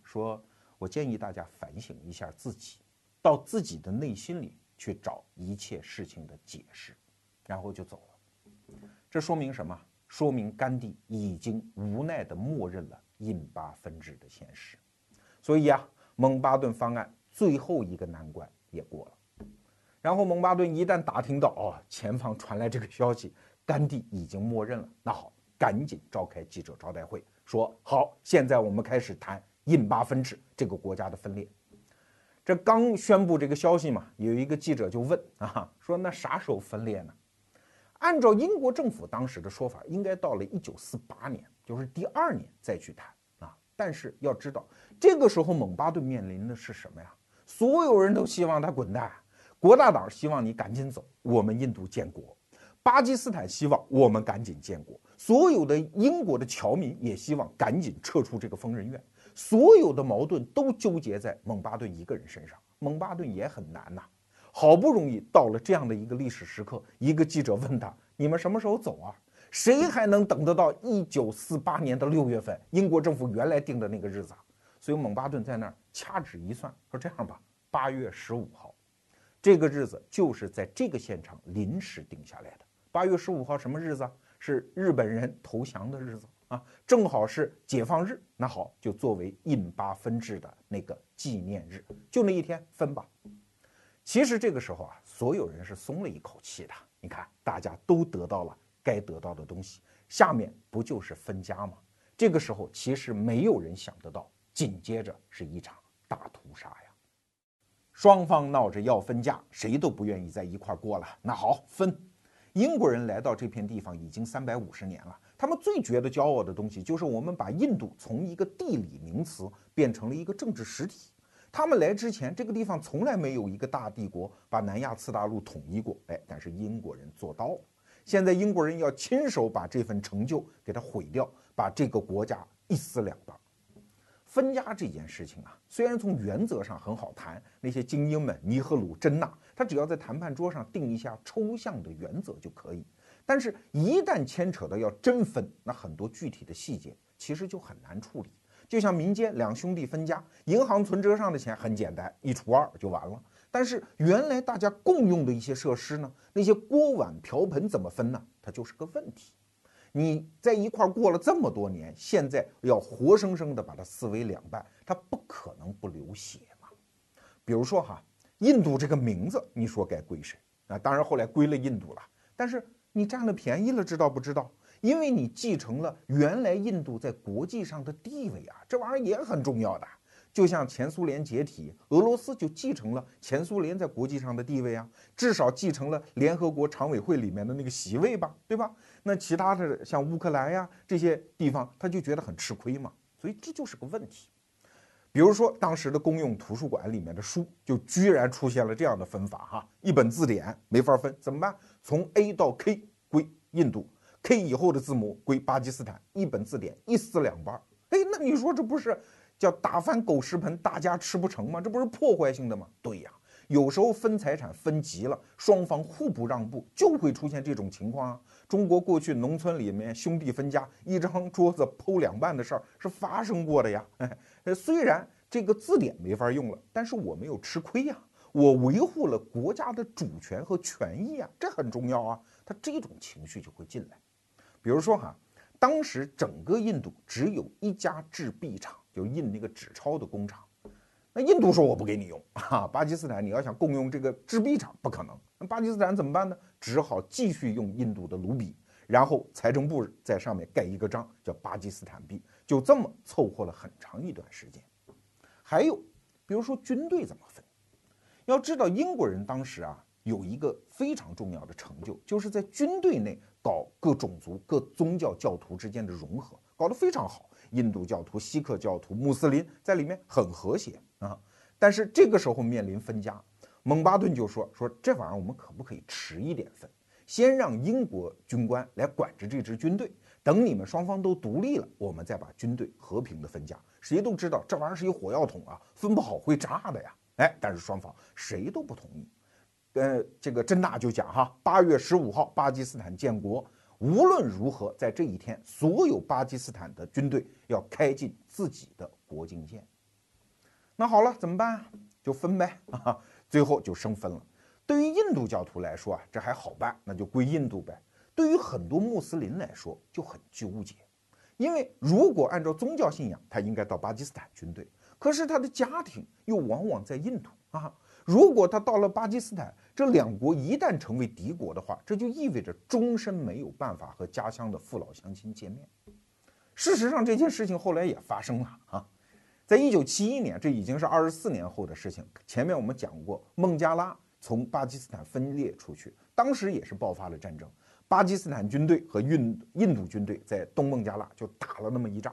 说，我建议大家反省一下自己，到自己的内心里去找一切事情的解释，然后就走了。这说明什么？说明甘地已经无奈地默认了印巴分治的现实。所以啊，蒙巴顿方案最后一个难关也过了。然后蒙巴顿一旦打听到哦，前方传来这个消息，甘地已经默认了，那好，赶紧召开记者招待会，说好，现在我们开始谈。印巴分治这个国家的分裂，这刚宣布这个消息嘛，有一个记者就问啊，说那啥时候分裂呢？按照英国政府当时的说法，应该到了一九四八年，就是第二年再去谈啊。但是要知道，这个时候蒙巴顿面临的是什么呀？所有人都希望他滚蛋，国大党希望你赶紧走，我们印度建国；巴基斯坦希望我们赶紧建国；所有的英国的侨民也希望赶紧撤出这个疯人院。所有的矛盾都纠结在蒙巴顿一个人身上，蒙巴顿也很难呐。好不容易到了这样的一个历史时刻，一个记者问他：“你们什么时候走啊？”谁还能等得到一九四八年的六月份，英国政府原来定的那个日子啊？所以蒙巴顿在那儿掐指一算，说：“这样吧，八月十五号，这个日子就是在这个现场临时定下来的。八月十五号什么日子？是日本人投降的日子。”啊，正好是解放日，那好，就作为印巴分治的那个纪念日，就那一天分吧。其实这个时候啊，所有人是松了一口气的。你看，大家都得到了该得到的东西，下面不就是分家吗？这个时候，其实没有人想得到，紧接着是一场大屠杀呀。双方闹着要分家，谁都不愿意在一块儿过了。那好，分。英国人来到这片地方已经三百五十年了。他们最觉得骄傲的东西，就是我们把印度从一个地理名词变成了一个政治实体。他们来之前，这个地方从来没有一个大帝国把南亚次大陆统一过。哎，但是英国人做到了。现在英国人要亲手把这份成就给它毁掉，把这个国家一撕两半。分家这件事情啊，虽然从原则上很好谈，那些精英们尼赫鲁、珍娜，他只要在谈判桌上定一下抽象的原则就可以。但是，一旦牵扯到要真分，那很多具体的细节其实就很难处理。就像民间两兄弟分家，银行存折上的钱很简单，一除二就完了。但是原来大家共用的一些设施呢，那些锅碗瓢盆怎么分呢？它就是个问题。你在一块儿过了这么多年，现在要活生生的把它撕为两半，它不可能不流血嘛。比如说哈，印度这个名字，你说该归谁？啊，当然后来归了印度了，但是。你占了便宜了，知道不知道？因为你继承了原来印度在国际上的地位啊，这玩意儿也很重要的。就像前苏联解体，俄罗斯就继承了前苏联在国际上的地位啊，至少继承了联合国常委会里面的那个席位吧，对吧？那其他的像乌克兰呀这些地方，他就觉得很吃亏嘛，所以这就是个问题。比如说，当时的公用图书馆里面的书，就居然出现了这样的分法哈，一本字典没法分，怎么办？从 A 到 K 归印度，K 以后的字母归巴基斯坦，一本字典一撕两半，哎，那你说这不是叫打翻狗食盆，大家吃不成吗？这不是破坏性的吗？对呀，有时候分财产分急了，双方互不让步，就会出现这种情况啊。中国过去农村里面兄弟分家，一张桌子剖两半的事儿是发生过的呀。哎，虽然这个字典没法用了，但是我没有吃亏呀，我维护了国家的主权和权益啊，这很重要啊。他这种情绪就会进来。比如说哈，当时整个印度只有一家制币厂，就印那个纸钞的工厂。那印度说我不给你用啊，巴基斯坦你要想共用这个制币厂不可能。那巴基斯坦怎么办呢？只好继续用印度的卢比，然后财政部在上面盖一个章，叫巴基斯坦币，就这么凑合了很长一段时间。还有，比如说军队怎么分？要知道英国人当时啊有一个非常重要的成就，就是在军队内搞各种族、各宗教教徒之间的融合，搞得非常好。印度教徒、锡克教徒、穆斯林在里面很和谐啊，但是这个时候面临分家，蒙巴顿就说说这玩意儿我们可不可以迟一点分，先让英国军官来管着这支军队，等你们双方都独立了，我们再把军队和平的分家。谁都知道这玩意儿是一火药桶啊，分不好会炸的呀。哎，但是双方谁都不同意。呃，这个真纳就讲哈，八月十五号巴基斯坦建国。无论如何，在这一天，所有巴基斯坦的军队要开进自己的国境线。那好了，怎么办？就分呗啊！最后就生分了。对于印度教徒来说啊，这还好办，那就归印度呗。对于很多穆斯林来说就很纠结，因为如果按照宗教信仰，他应该到巴基斯坦军队，可是他的家庭又往往在印度啊。如果他到了巴基斯坦，这两国一旦成为敌国的话，这就意味着终身没有办法和家乡的父老乡亲见面。事实上，这件事情后来也发生了啊，在一九七一年，这已经是二十四年后的事情。前面我们讲过，孟加拉从巴基斯坦分裂出去，当时也是爆发了战争，巴基斯坦军队和印印度军队在东孟加拉就打了那么一仗。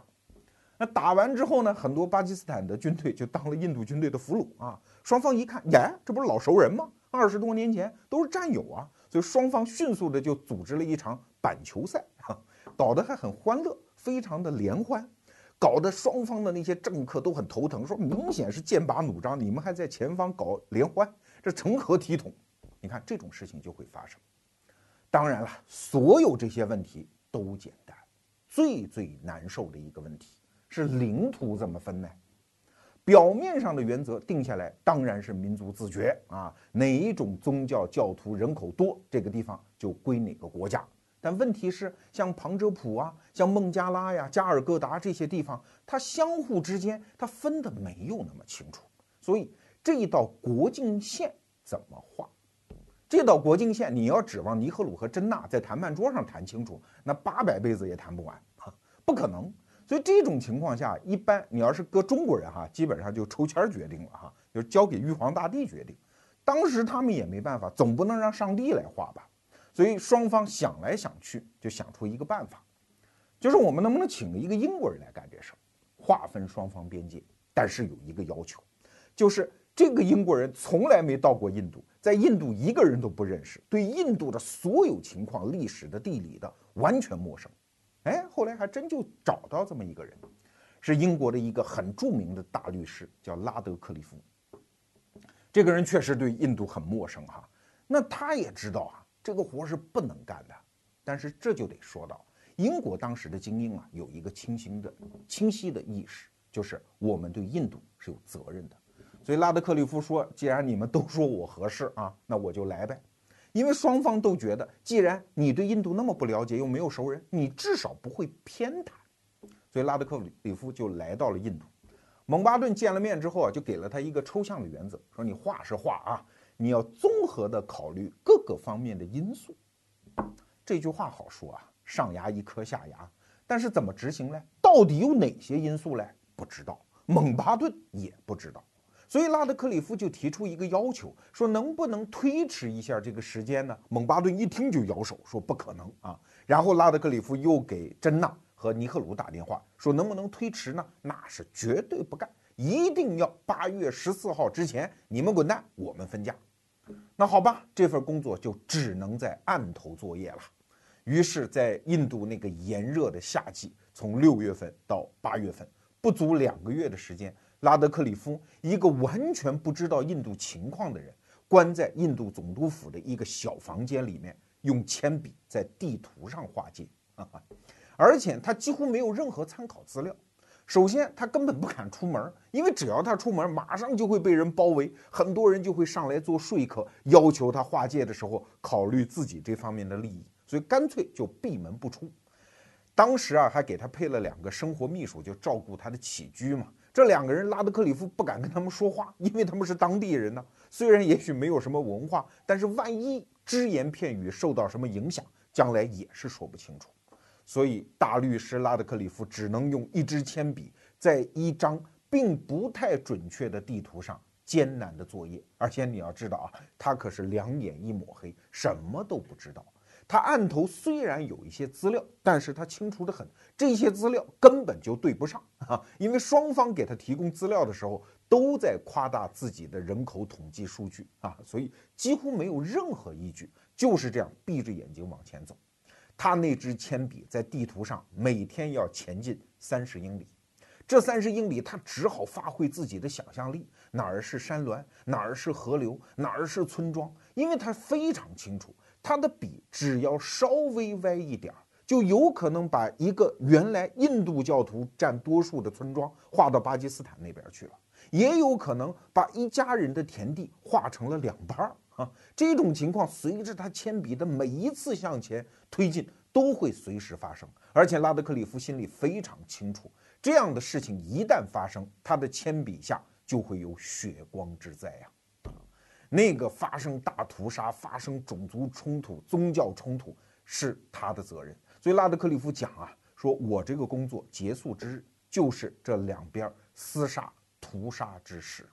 那打完之后呢，很多巴基斯坦的军队就当了印度军队的俘虏啊。双方一看，耶，这不是老熟人吗？二十多年前都是战友啊，所以双方迅速的就组织了一场板球赛，搞得还很欢乐，非常的联欢，搞得双方的那些政客都很头疼，说明显是剑拔弩张，你们还在前方搞联欢，这成何体统？你看这种事情就会发生。当然了，所有这些问题都简单，最最难受的一个问题。是领土怎么分呢？表面上的原则定下来，当然是民族自决啊，哪一种宗教教徒人口多，这个地方就归哪个国家。但问题是，像旁遮普啊，像孟加拉呀、加尔各答这些地方，它相互之间它分的没有那么清楚，所以这一道国境线怎么画？这道国境线，你要指望尼赫鲁和珍娜在谈判桌上谈清楚，那八百辈子也谈不完啊，不可能。所以这种情况下，一般你要是搁中国人哈，基本上就抽签决定了哈，就交给玉皇大帝决定。当时他们也没办法，总不能让上帝来画吧。所以双方想来想去，就想出一个办法，就是我们能不能请一个英国人来干这事儿，划分双方边界。但是有一个要求，就是这个英国人从来没到过印度，在印度一个人都不认识，对印度的所有情况、历史的、地理的完全陌生。哎，后来还真就找到这么一个人，是英国的一个很著名的大律师，叫拉德克里夫。这个人确实对印度很陌生哈，那他也知道啊，这个活是不能干的。但是这就得说到英国当时的精英啊，有一个清晰的、清晰的意识，就是我们对印度是有责任的。所以拉德克里夫说：“既然你们都说我合适啊，那我就来呗。”因为双方都觉得，既然你对印度那么不了解，又没有熟人，你至少不会偏袒。所以拉德克里夫就来到了印度。蒙巴顿见了面之后啊，就给了他一个抽象的原则，说你话是话啊，你要综合的考虑各个方面的因素。这句话好说啊，上牙一颗下牙，但是怎么执行呢？到底有哪些因素呢？不知道，蒙巴顿也不知道。所以拉德克里夫就提出一个要求，说能不能推迟一下这个时间呢？蒙巴顿一听就摇手，说不可能啊。然后拉德克里夫又给珍娜。和尼赫鲁打电话说能不能推迟呢？那是绝对不干，一定要八月十四号之前，你们滚蛋，我们分家。那好吧，这份工作就只能在案头作业了。于是，在印度那个炎热的夏季，从六月份到八月份，不足两个月的时间，拉德克里夫一个完全不知道印度情况的人，关在印度总督府的一个小房间里面，用铅笔在地图上画界。而且他几乎没有任何参考资料。首先，他根本不敢出门，因为只要他出门，马上就会被人包围，很多人就会上来做说客，要求他划界的时候考虑自己这方面的利益，所以干脆就闭门不出。当时啊，还给他配了两个生活秘书，就照顾他的起居嘛。这两个人，拉德克里夫不敢跟他们说话，因为他们是当地人呢。虽然也许没有什么文化，但是万一只言片语受到什么影响，将来也是说不清楚。所以，大律师拉德克里夫只能用一支铅笔，在一张并不太准确的地图上艰难的作业。而且你要知道啊，他可是两眼一抹黑，什么都不知道。他案头虽然有一些资料，但是他清楚的很，这些资料根本就对不上啊！因为双方给他提供资料的时候，都在夸大自己的人口统计数据啊，所以几乎没有任何依据，就是这样闭着眼睛往前走。他那支铅笔在地图上每天要前进三十英里，这三十英里他只好发挥自己的想象力，哪儿是山峦，哪儿是河流，哪儿是村庄，因为他非常清楚，他的笔只要稍微歪一点儿，就有可能把一个原来印度教徒占多数的村庄划到巴基斯坦那边去了，也有可能把一家人的田地划成了两半儿。啊，这种情况随着他铅笔的每一次向前推进，都会随时发生。而且拉德克里夫心里非常清楚，这样的事情一旦发生，他的铅笔下就会有血光之灾呀。那个发生大屠杀、发生种族冲突、宗教冲突是他的责任。所以拉德克里夫讲啊，说我这个工作结束之日就是这两边厮杀屠杀之时。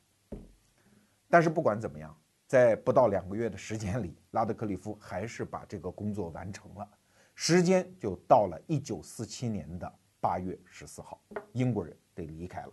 但是不管怎么样。在不到两个月的时间里，拉德克里夫还是把这个工作完成了。时间就到了一九四七年的八月十四号，英国人得离开了。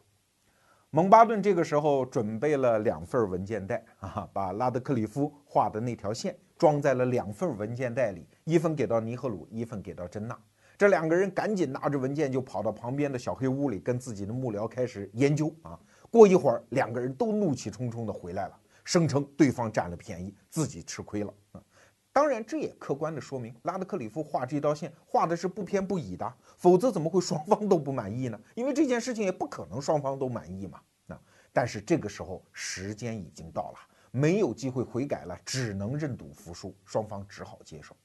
蒙巴顿这个时候准备了两份文件袋啊，把拉德克里夫画的那条线装在了两份文件袋里，一份给到尼赫鲁，一份给到珍娜。这两个人赶紧拿着文件就跑到旁边的小黑屋里，跟自己的幕僚开始研究啊。过一会儿，两个人都怒气冲冲地回来了。声称对方占了便宜，自己吃亏了啊！当然，这也客观的说明拉德克里夫画这道线画的是不偏不倚的，否则怎么会双方都不满意呢？因为这件事情也不可能双方都满意嘛。但是这个时候时间已经到了，没有机会悔改了，只能认赌服输，双方只好接受。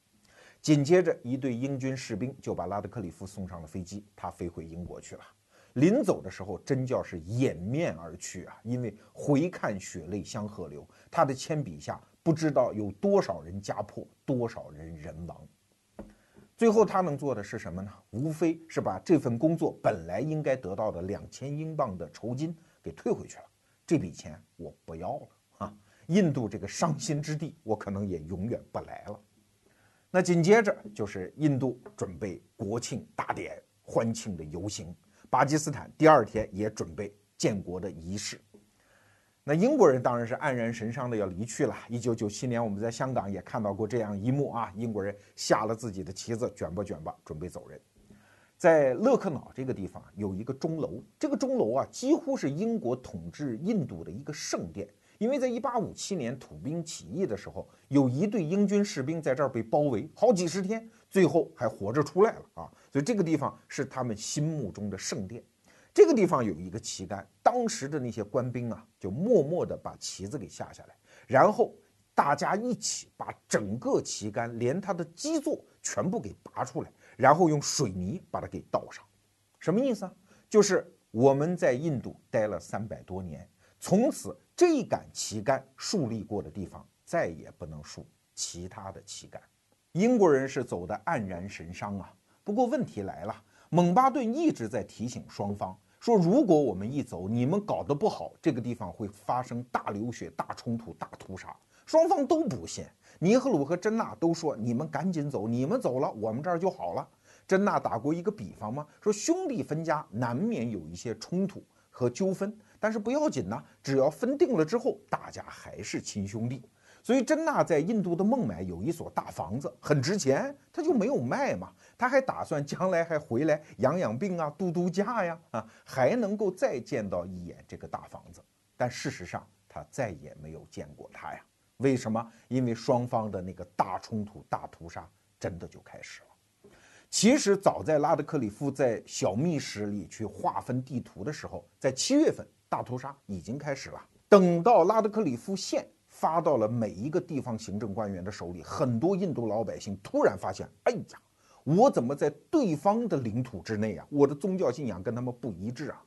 紧接着，一队英军士兵就把拉德克里夫送上了飞机，他飞回英国去了。临走的时候，真叫是掩面而去啊！因为回看血泪相河流，他的铅笔下不知道有多少人家破，多少人人亡。最后他能做的是什么呢？无非是把这份工作本来应该得到的两千英镑的酬金给退回去了。这笔钱我不要了啊！印度这个伤心之地，我可能也永远不来了。那紧接着就是印度准备国庆大典欢庆的游行。巴基斯坦第二天也准备建国的仪式，那英国人当然是黯然神伤的要离去了。一九九七年，我们在香港也看到过这样一幕啊，英国人下了自己的旗子，卷吧卷吧，准备走人。在勒克瑙这个地方有一个钟楼，这个钟楼啊，几乎是英国统治印度的一个圣殿。因为在1857年土兵起义的时候，有一队英军士兵在这儿被包围好几十天，最后还活着出来了啊！所以这个地方是他们心目中的圣殿。这个地方有一个旗杆，当时的那些官兵啊，就默默地把旗子给下下来，然后大家一起把整个旗杆连它的基座全部给拔出来，然后用水泥把它给倒上。什么意思啊？就是我们在印度待了三百多年，从此。这杆旗杆树立过的地方，再也不能竖其他的旗杆。英国人是走的黯然神伤啊。不过问题来了，蒙巴顿一直在提醒双方说，如果我们一走，你们搞得不好，这个地方会发生大流血、大冲突、大屠杀。双方都不信。尼赫鲁和珍娜都说：“你们赶紧走，你们走了，我们这儿就好了。”珍娜打过一个比方吗？说兄弟分家难免有一些冲突和纠纷。但是不要紧呐，只要分定了之后，大家还是亲兄弟。所以珍娜在印度的孟买有一所大房子，很值钱，他就没有卖嘛。他还打算将来还回来养养病啊，度度假呀，啊，还能够再见到一眼这个大房子。但事实上，他再也没有见过他呀。为什么？因为双方的那个大冲突、大屠杀真的就开始了。其实早在拉德克里夫在小密室里去划分地图的时候，在七月份。大屠杀已经开始了。等到拉德克里夫县发到了每一个地方行政官员的手里，很多印度老百姓突然发现：哎呀，我怎么在对方的领土之内啊？我的宗教信仰跟他们不一致啊！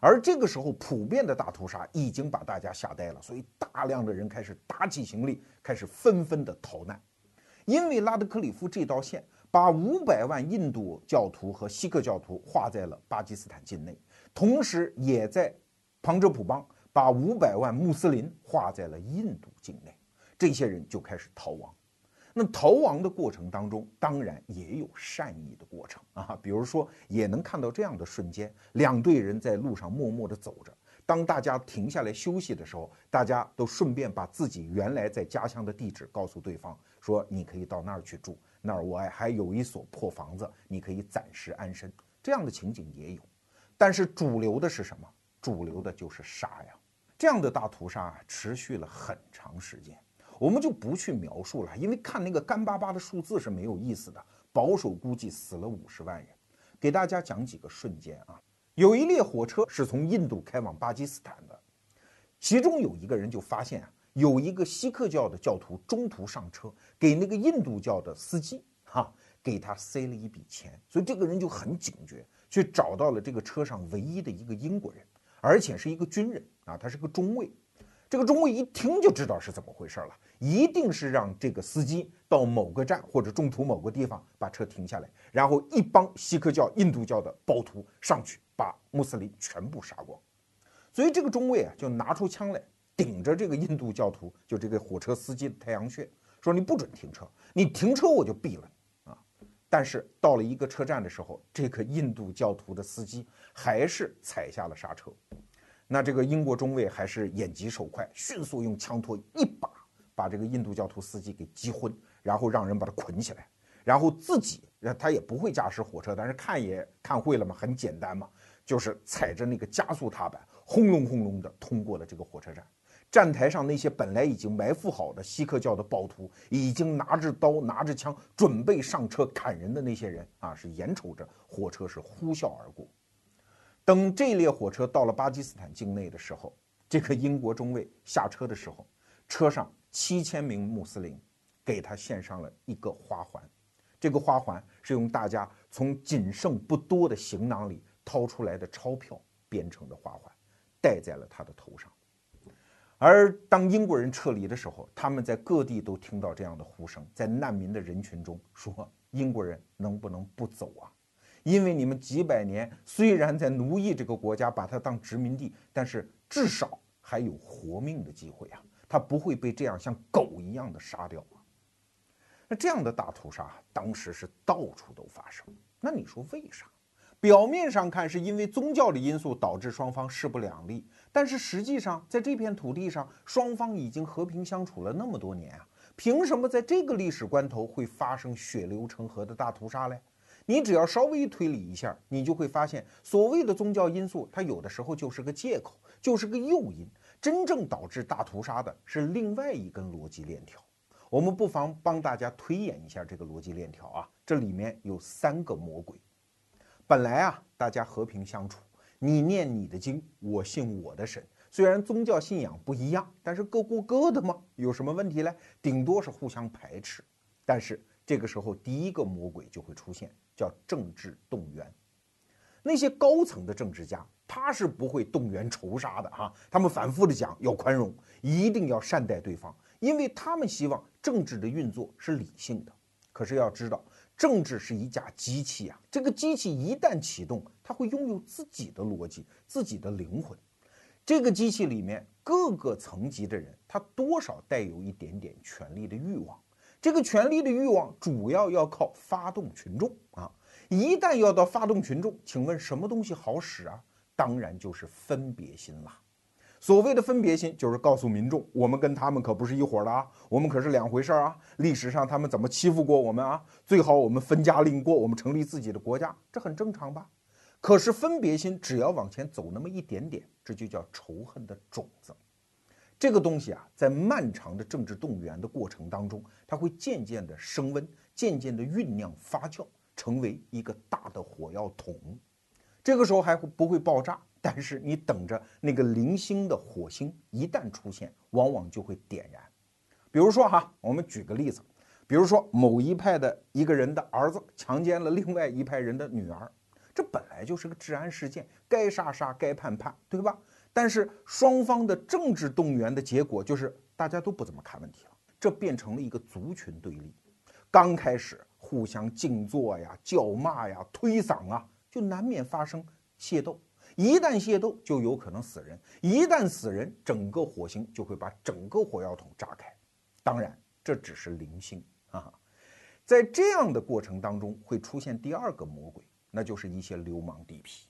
而这个时候，普遍的大屠杀已经把大家吓呆了，所以大量的人开始打起行李，开始纷纷的逃难。因为拉德克里夫这道线把五百万印度教徒和锡克教徒划在了巴基斯坦境内，同时也在。旁遮普邦把五百万穆斯林划在了印度境内，这些人就开始逃亡。那逃亡的过程当中，当然也有善意的过程啊，比如说也能看到这样的瞬间：两队人在路上默默地走着，当大家停下来休息的时候，大家都顺便把自己原来在家乡的地址告诉对方，说你可以到那儿去住，那儿我还有一所破房子，你可以暂时安身。这样的情景也有，但是主流的是什么？主流的就是杀呀，这样的大屠杀持续了很长时间，我们就不去描述了，因为看那个干巴巴的数字是没有意思的。保守估计死了五十万人，给大家讲几个瞬间啊。有一列火车是从印度开往巴基斯坦的，其中有一个人就发现啊，有一个锡克教的教徒中途上车，给那个印度教的司机哈给他塞了一笔钱，所以这个人就很警觉，去找到了这个车上唯一的一个英国人。而且是一个军人啊，他是个中尉。这个中尉一听就知道是怎么回事了，一定是让这个司机到某个站或者中途某个地方把车停下来，然后一帮锡克教、印度教的暴徒上去把穆斯林全部杀光。所以这个中尉啊，就拿出枪来顶着这个印度教徒，就这个火车司机的太阳穴，说你不准停车，你停车我就毙了你啊！但是到了一个车站的时候，这个印度教徒的司机。还是踩下了刹车，那这个英国中尉还是眼疾手快，迅速用枪托一把把这个印度教徒司机给击昏，然后让人把他捆起来，然后自己他也不会驾驶火车，但是看也看会了嘛，很简单嘛，就是踩着那个加速踏板，轰隆轰隆的通过了这个火车站。站台上那些本来已经埋伏好的锡克教的暴徒，已经拿着刀拿着枪准备上车砍人的那些人啊，是眼瞅着火车是呼啸而过。等这列火车到了巴基斯坦境内的时候，这个英国中尉下车的时候，车上七千名穆斯林给他献上了一个花环，这个花环是用大家从仅剩不多的行囊里掏出来的钞票编成的花环，戴在了他的头上。而当英国人撤离的时候，他们在各地都听到这样的呼声，在难民的人群中说：“英国人能不能不走啊？”因为你们几百年虽然在奴役这个国家，把它当殖民地，但是至少还有活命的机会啊！他不会被这样像狗一样的杀掉啊！那这样的大屠杀当时是到处都发生。那你说为啥？表面上看是因为宗教的因素导致双方势不两立，但是实际上在这片土地上，双方已经和平相处了那么多年啊，凭什么在这个历史关头会发生血流成河的大屠杀嘞？你只要稍微推理一下，你就会发现，所谓的宗教因素，它有的时候就是个借口，就是个诱因。真正导致大屠杀的是另外一根逻辑链条。我们不妨帮大家推演一下这个逻辑链条啊，这里面有三个魔鬼。本来啊，大家和平相处，你念你的经，我信我的神。虽然宗教信仰不一样，但是各过各的嘛，有什么问题嘞？顶多是互相排斥。但是这个时候，第一个魔鬼就会出现，叫政治动员。那些高层的政治家，他是不会动员仇杀的哈。他们反复的讲要宽容，一定要善待对方，因为他们希望政治的运作是理性的。可是要知道，政治是一架机器啊，这个机器一旦启动，它会拥有自己的逻辑、自己的灵魂。这个机器里面各个层级的人，他多少带有一点点权力的欲望。这个权力的欲望主要要靠发动群众啊！一旦要到发动群众，请问什么东西好使啊？当然就是分别心啦。所谓的分别心，就是告诉民众，我们跟他们可不是一伙的啊，我们可是两回事儿啊。历史上他们怎么欺负过我们啊？最好我们分家另过，我们成立自己的国家，这很正常吧？可是分别心只要往前走那么一点点，这就叫仇恨的种子。这个东西啊，在漫长的政治动员的过程当中，它会渐渐的升温，渐渐的酝酿发酵，成为一个大的火药桶。这个时候还会不会爆炸？但是你等着那个零星的火星一旦出现，往往就会点燃。比如说哈，我们举个例子，比如说某一派的一个人的儿子强奸了另外一派人的女儿。这本来就是个治安事件，该杀杀，该判判，对吧？但是双方的政治动员的结果就是大家都不怎么看问题了，这变成了一个族群对立。刚开始互相静坐呀、叫骂呀、推搡啊，就难免发生械斗。一旦械斗，就有可能死人。一旦死人，整个火星就会把整个火药桶炸开。当然，这只是零星啊。在这样的过程当中，会出现第二个魔鬼。那就是一些流氓地痞，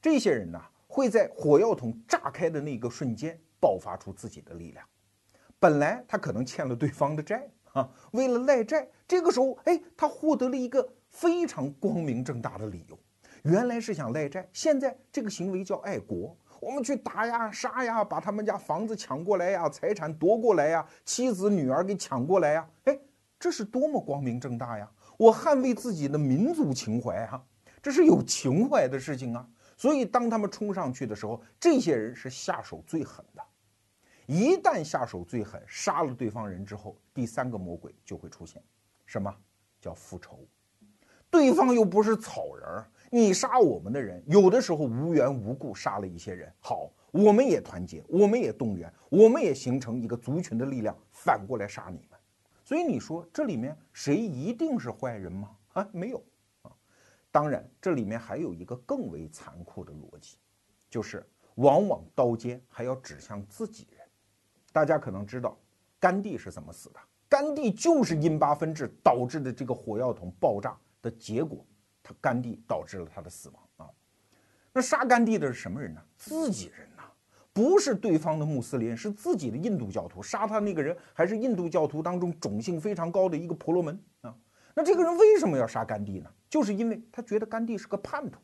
这些人呢会在火药桶炸开的那个瞬间爆发出自己的力量。本来他可能欠了对方的债啊，为了赖债，这个时候哎，他获得了一个非常光明正大的理由。原来是想赖债，现在这个行为叫爱国。我们去打呀、杀呀，把他们家房子抢过来呀，财产夺过来呀，妻子女儿给抢过来呀，哎，这是多么光明正大呀！我捍卫自己的民族情怀哈，这是有情怀的事情啊。所以当他们冲上去的时候，这些人是下手最狠的。一旦下手最狠，杀了对方人之后，第三个魔鬼就会出现，什么叫复仇？对方又不是草人，你杀我们的人，有的时候无缘无故杀了一些人，好，我们也团结，我们也动员，我们也形成一个族群的力量，反过来杀你们。所以你说这里面谁一定是坏人吗？啊，没有。当然，这里面还有一个更为残酷的逻辑，就是往往刀尖还要指向自己人。大家可能知道，甘地是怎么死的？甘地就是因巴分治导致的这个火药桶爆炸的结果，他甘地导致了他的死亡啊。那杀甘地的是什么人呢？自己人呐。不是对方的穆斯林，是自己的印度教徒。杀他那个人还是印度教徒当中种姓非常高的一个婆罗门啊。那这个人为什么要杀甘地呢？就是因为他觉得甘地是个叛徒。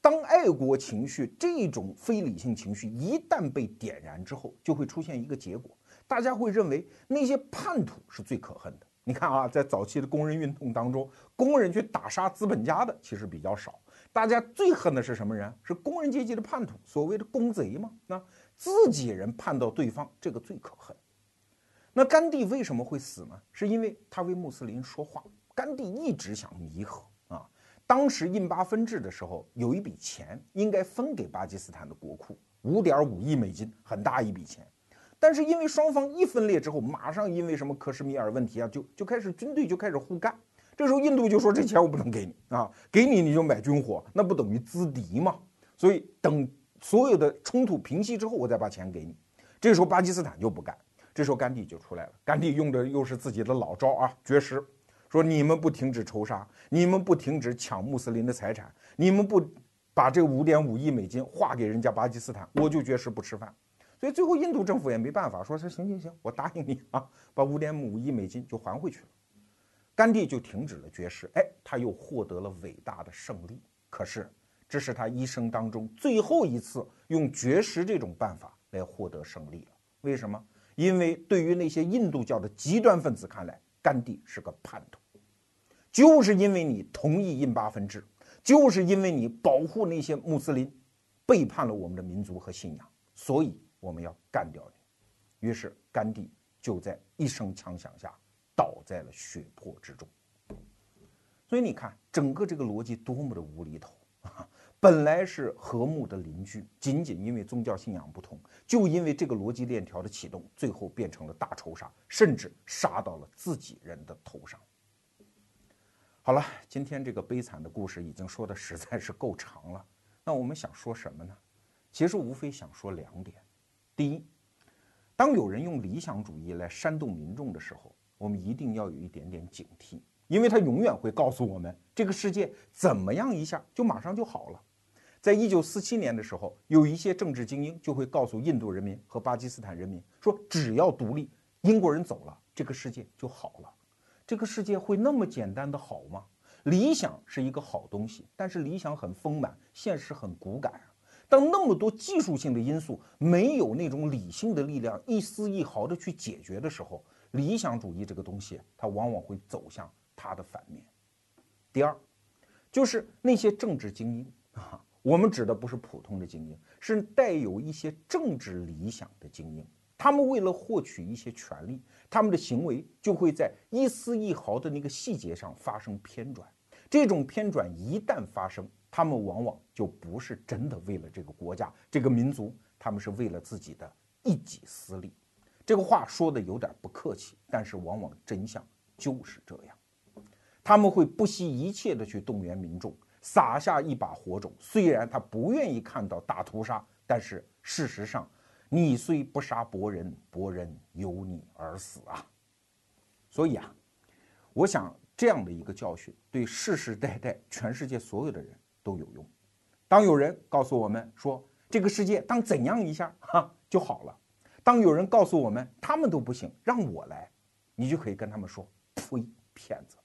当爱国情绪这种非理性情绪一旦被点燃之后，就会出现一个结果，大家会认为那些叛徒是最可恨的。你看啊，在早期的工人运动当中，工人去打杀资本家的其实比较少。大家最恨的是什么人？是工人阶级的叛徒，所谓的公贼嘛。那自己人叛到对方，这个最可恨。那甘地为什么会死呢？是因为他为穆斯林说话。甘地一直想弥合啊。当时印巴分治的时候，有一笔钱应该分给巴基斯坦的国库，五点五亿美金，很大一笔钱。但是因为双方一分裂之后，马上因为什么克什米尔问题啊，就就开始军队就开始互干。这时候印度就说：“这钱我不能给你啊，给你你就买军火，那不等于资敌吗？所以等所有的冲突平息之后，我再把钱给你。”这时候巴基斯坦就不干，这时候甘地就出来了。甘地用的又是自己的老招啊，绝食，说：“你们不停止仇杀，你们不停止抢穆斯林的财产，你们不把这五点五亿美金划给人家巴基斯坦，我就绝食不吃饭。”所以最后印度政府也没办法，说：“说行行行，我答应你啊，把五点五亿美金就还回去了。”甘地就停止了绝食，哎，他又获得了伟大的胜利。可是，这是他一生当中最后一次用绝食这种办法来获得胜利了。为什么？因为对于那些印度教的极端分子看来，甘地是个叛徒。就是因为你同意印巴分治，就是因为你保护那些穆斯林，背叛了我们的民族和信仰，所以我们要干掉你。于是，甘地就在一声枪响下倒在了血泊之中。所以你看，整个这个逻辑多么的无厘头啊！本来是和睦的邻居，仅仅因为宗教信仰不同，就因为这个逻辑链条的启动，最后变成了大仇杀，甚至杀到了自己人的头上。好了，今天这个悲惨的故事已经说的实在是够长了。那我们想说什么呢？其实无非想说两点：第一，当有人用理想主义来煽动民众的时候，我们一定要有一点点警惕。因为他永远会告诉我们，这个世界怎么样一下就马上就好了。在一九四七年的时候，有一些政治精英就会告诉印度人民和巴基斯坦人民说，只要独立，英国人走了，这个世界就好了。这个世界会那么简单的好吗？理想是一个好东西，但是理想很丰满，现实很骨感啊。当那么多技术性的因素没有那种理性的力量一丝一毫的去解决的时候，理想主义这个东西，它往往会走向。它的反面，第二，就是那些政治精英啊，我们指的不是普通的精英，是带有一些政治理想的精英。他们为了获取一些权利，他们的行为就会在一丝一毫的那个细节上发生偏转。这种偏转一旦发生，他们往往就不是真的为了这个国家、这个民族，他们是为了自己的一己私利。这个话说的有点不客气，但是往往真相就是这样。他们会不惜一切的去动员民众，撒下一把火种。虽然他不愿意看到大屠杀，但是事实上，你虽不杀伯仁，伯仁有你而死啊。所以啊，我想这样的一个教训对世世代代全世界所有的人都有用。当有人告诉我们说这个世界当怎样一下哈就好了，当有人告诉我们他们都不行，让我来，你就可以跟他们说：呸，骗子！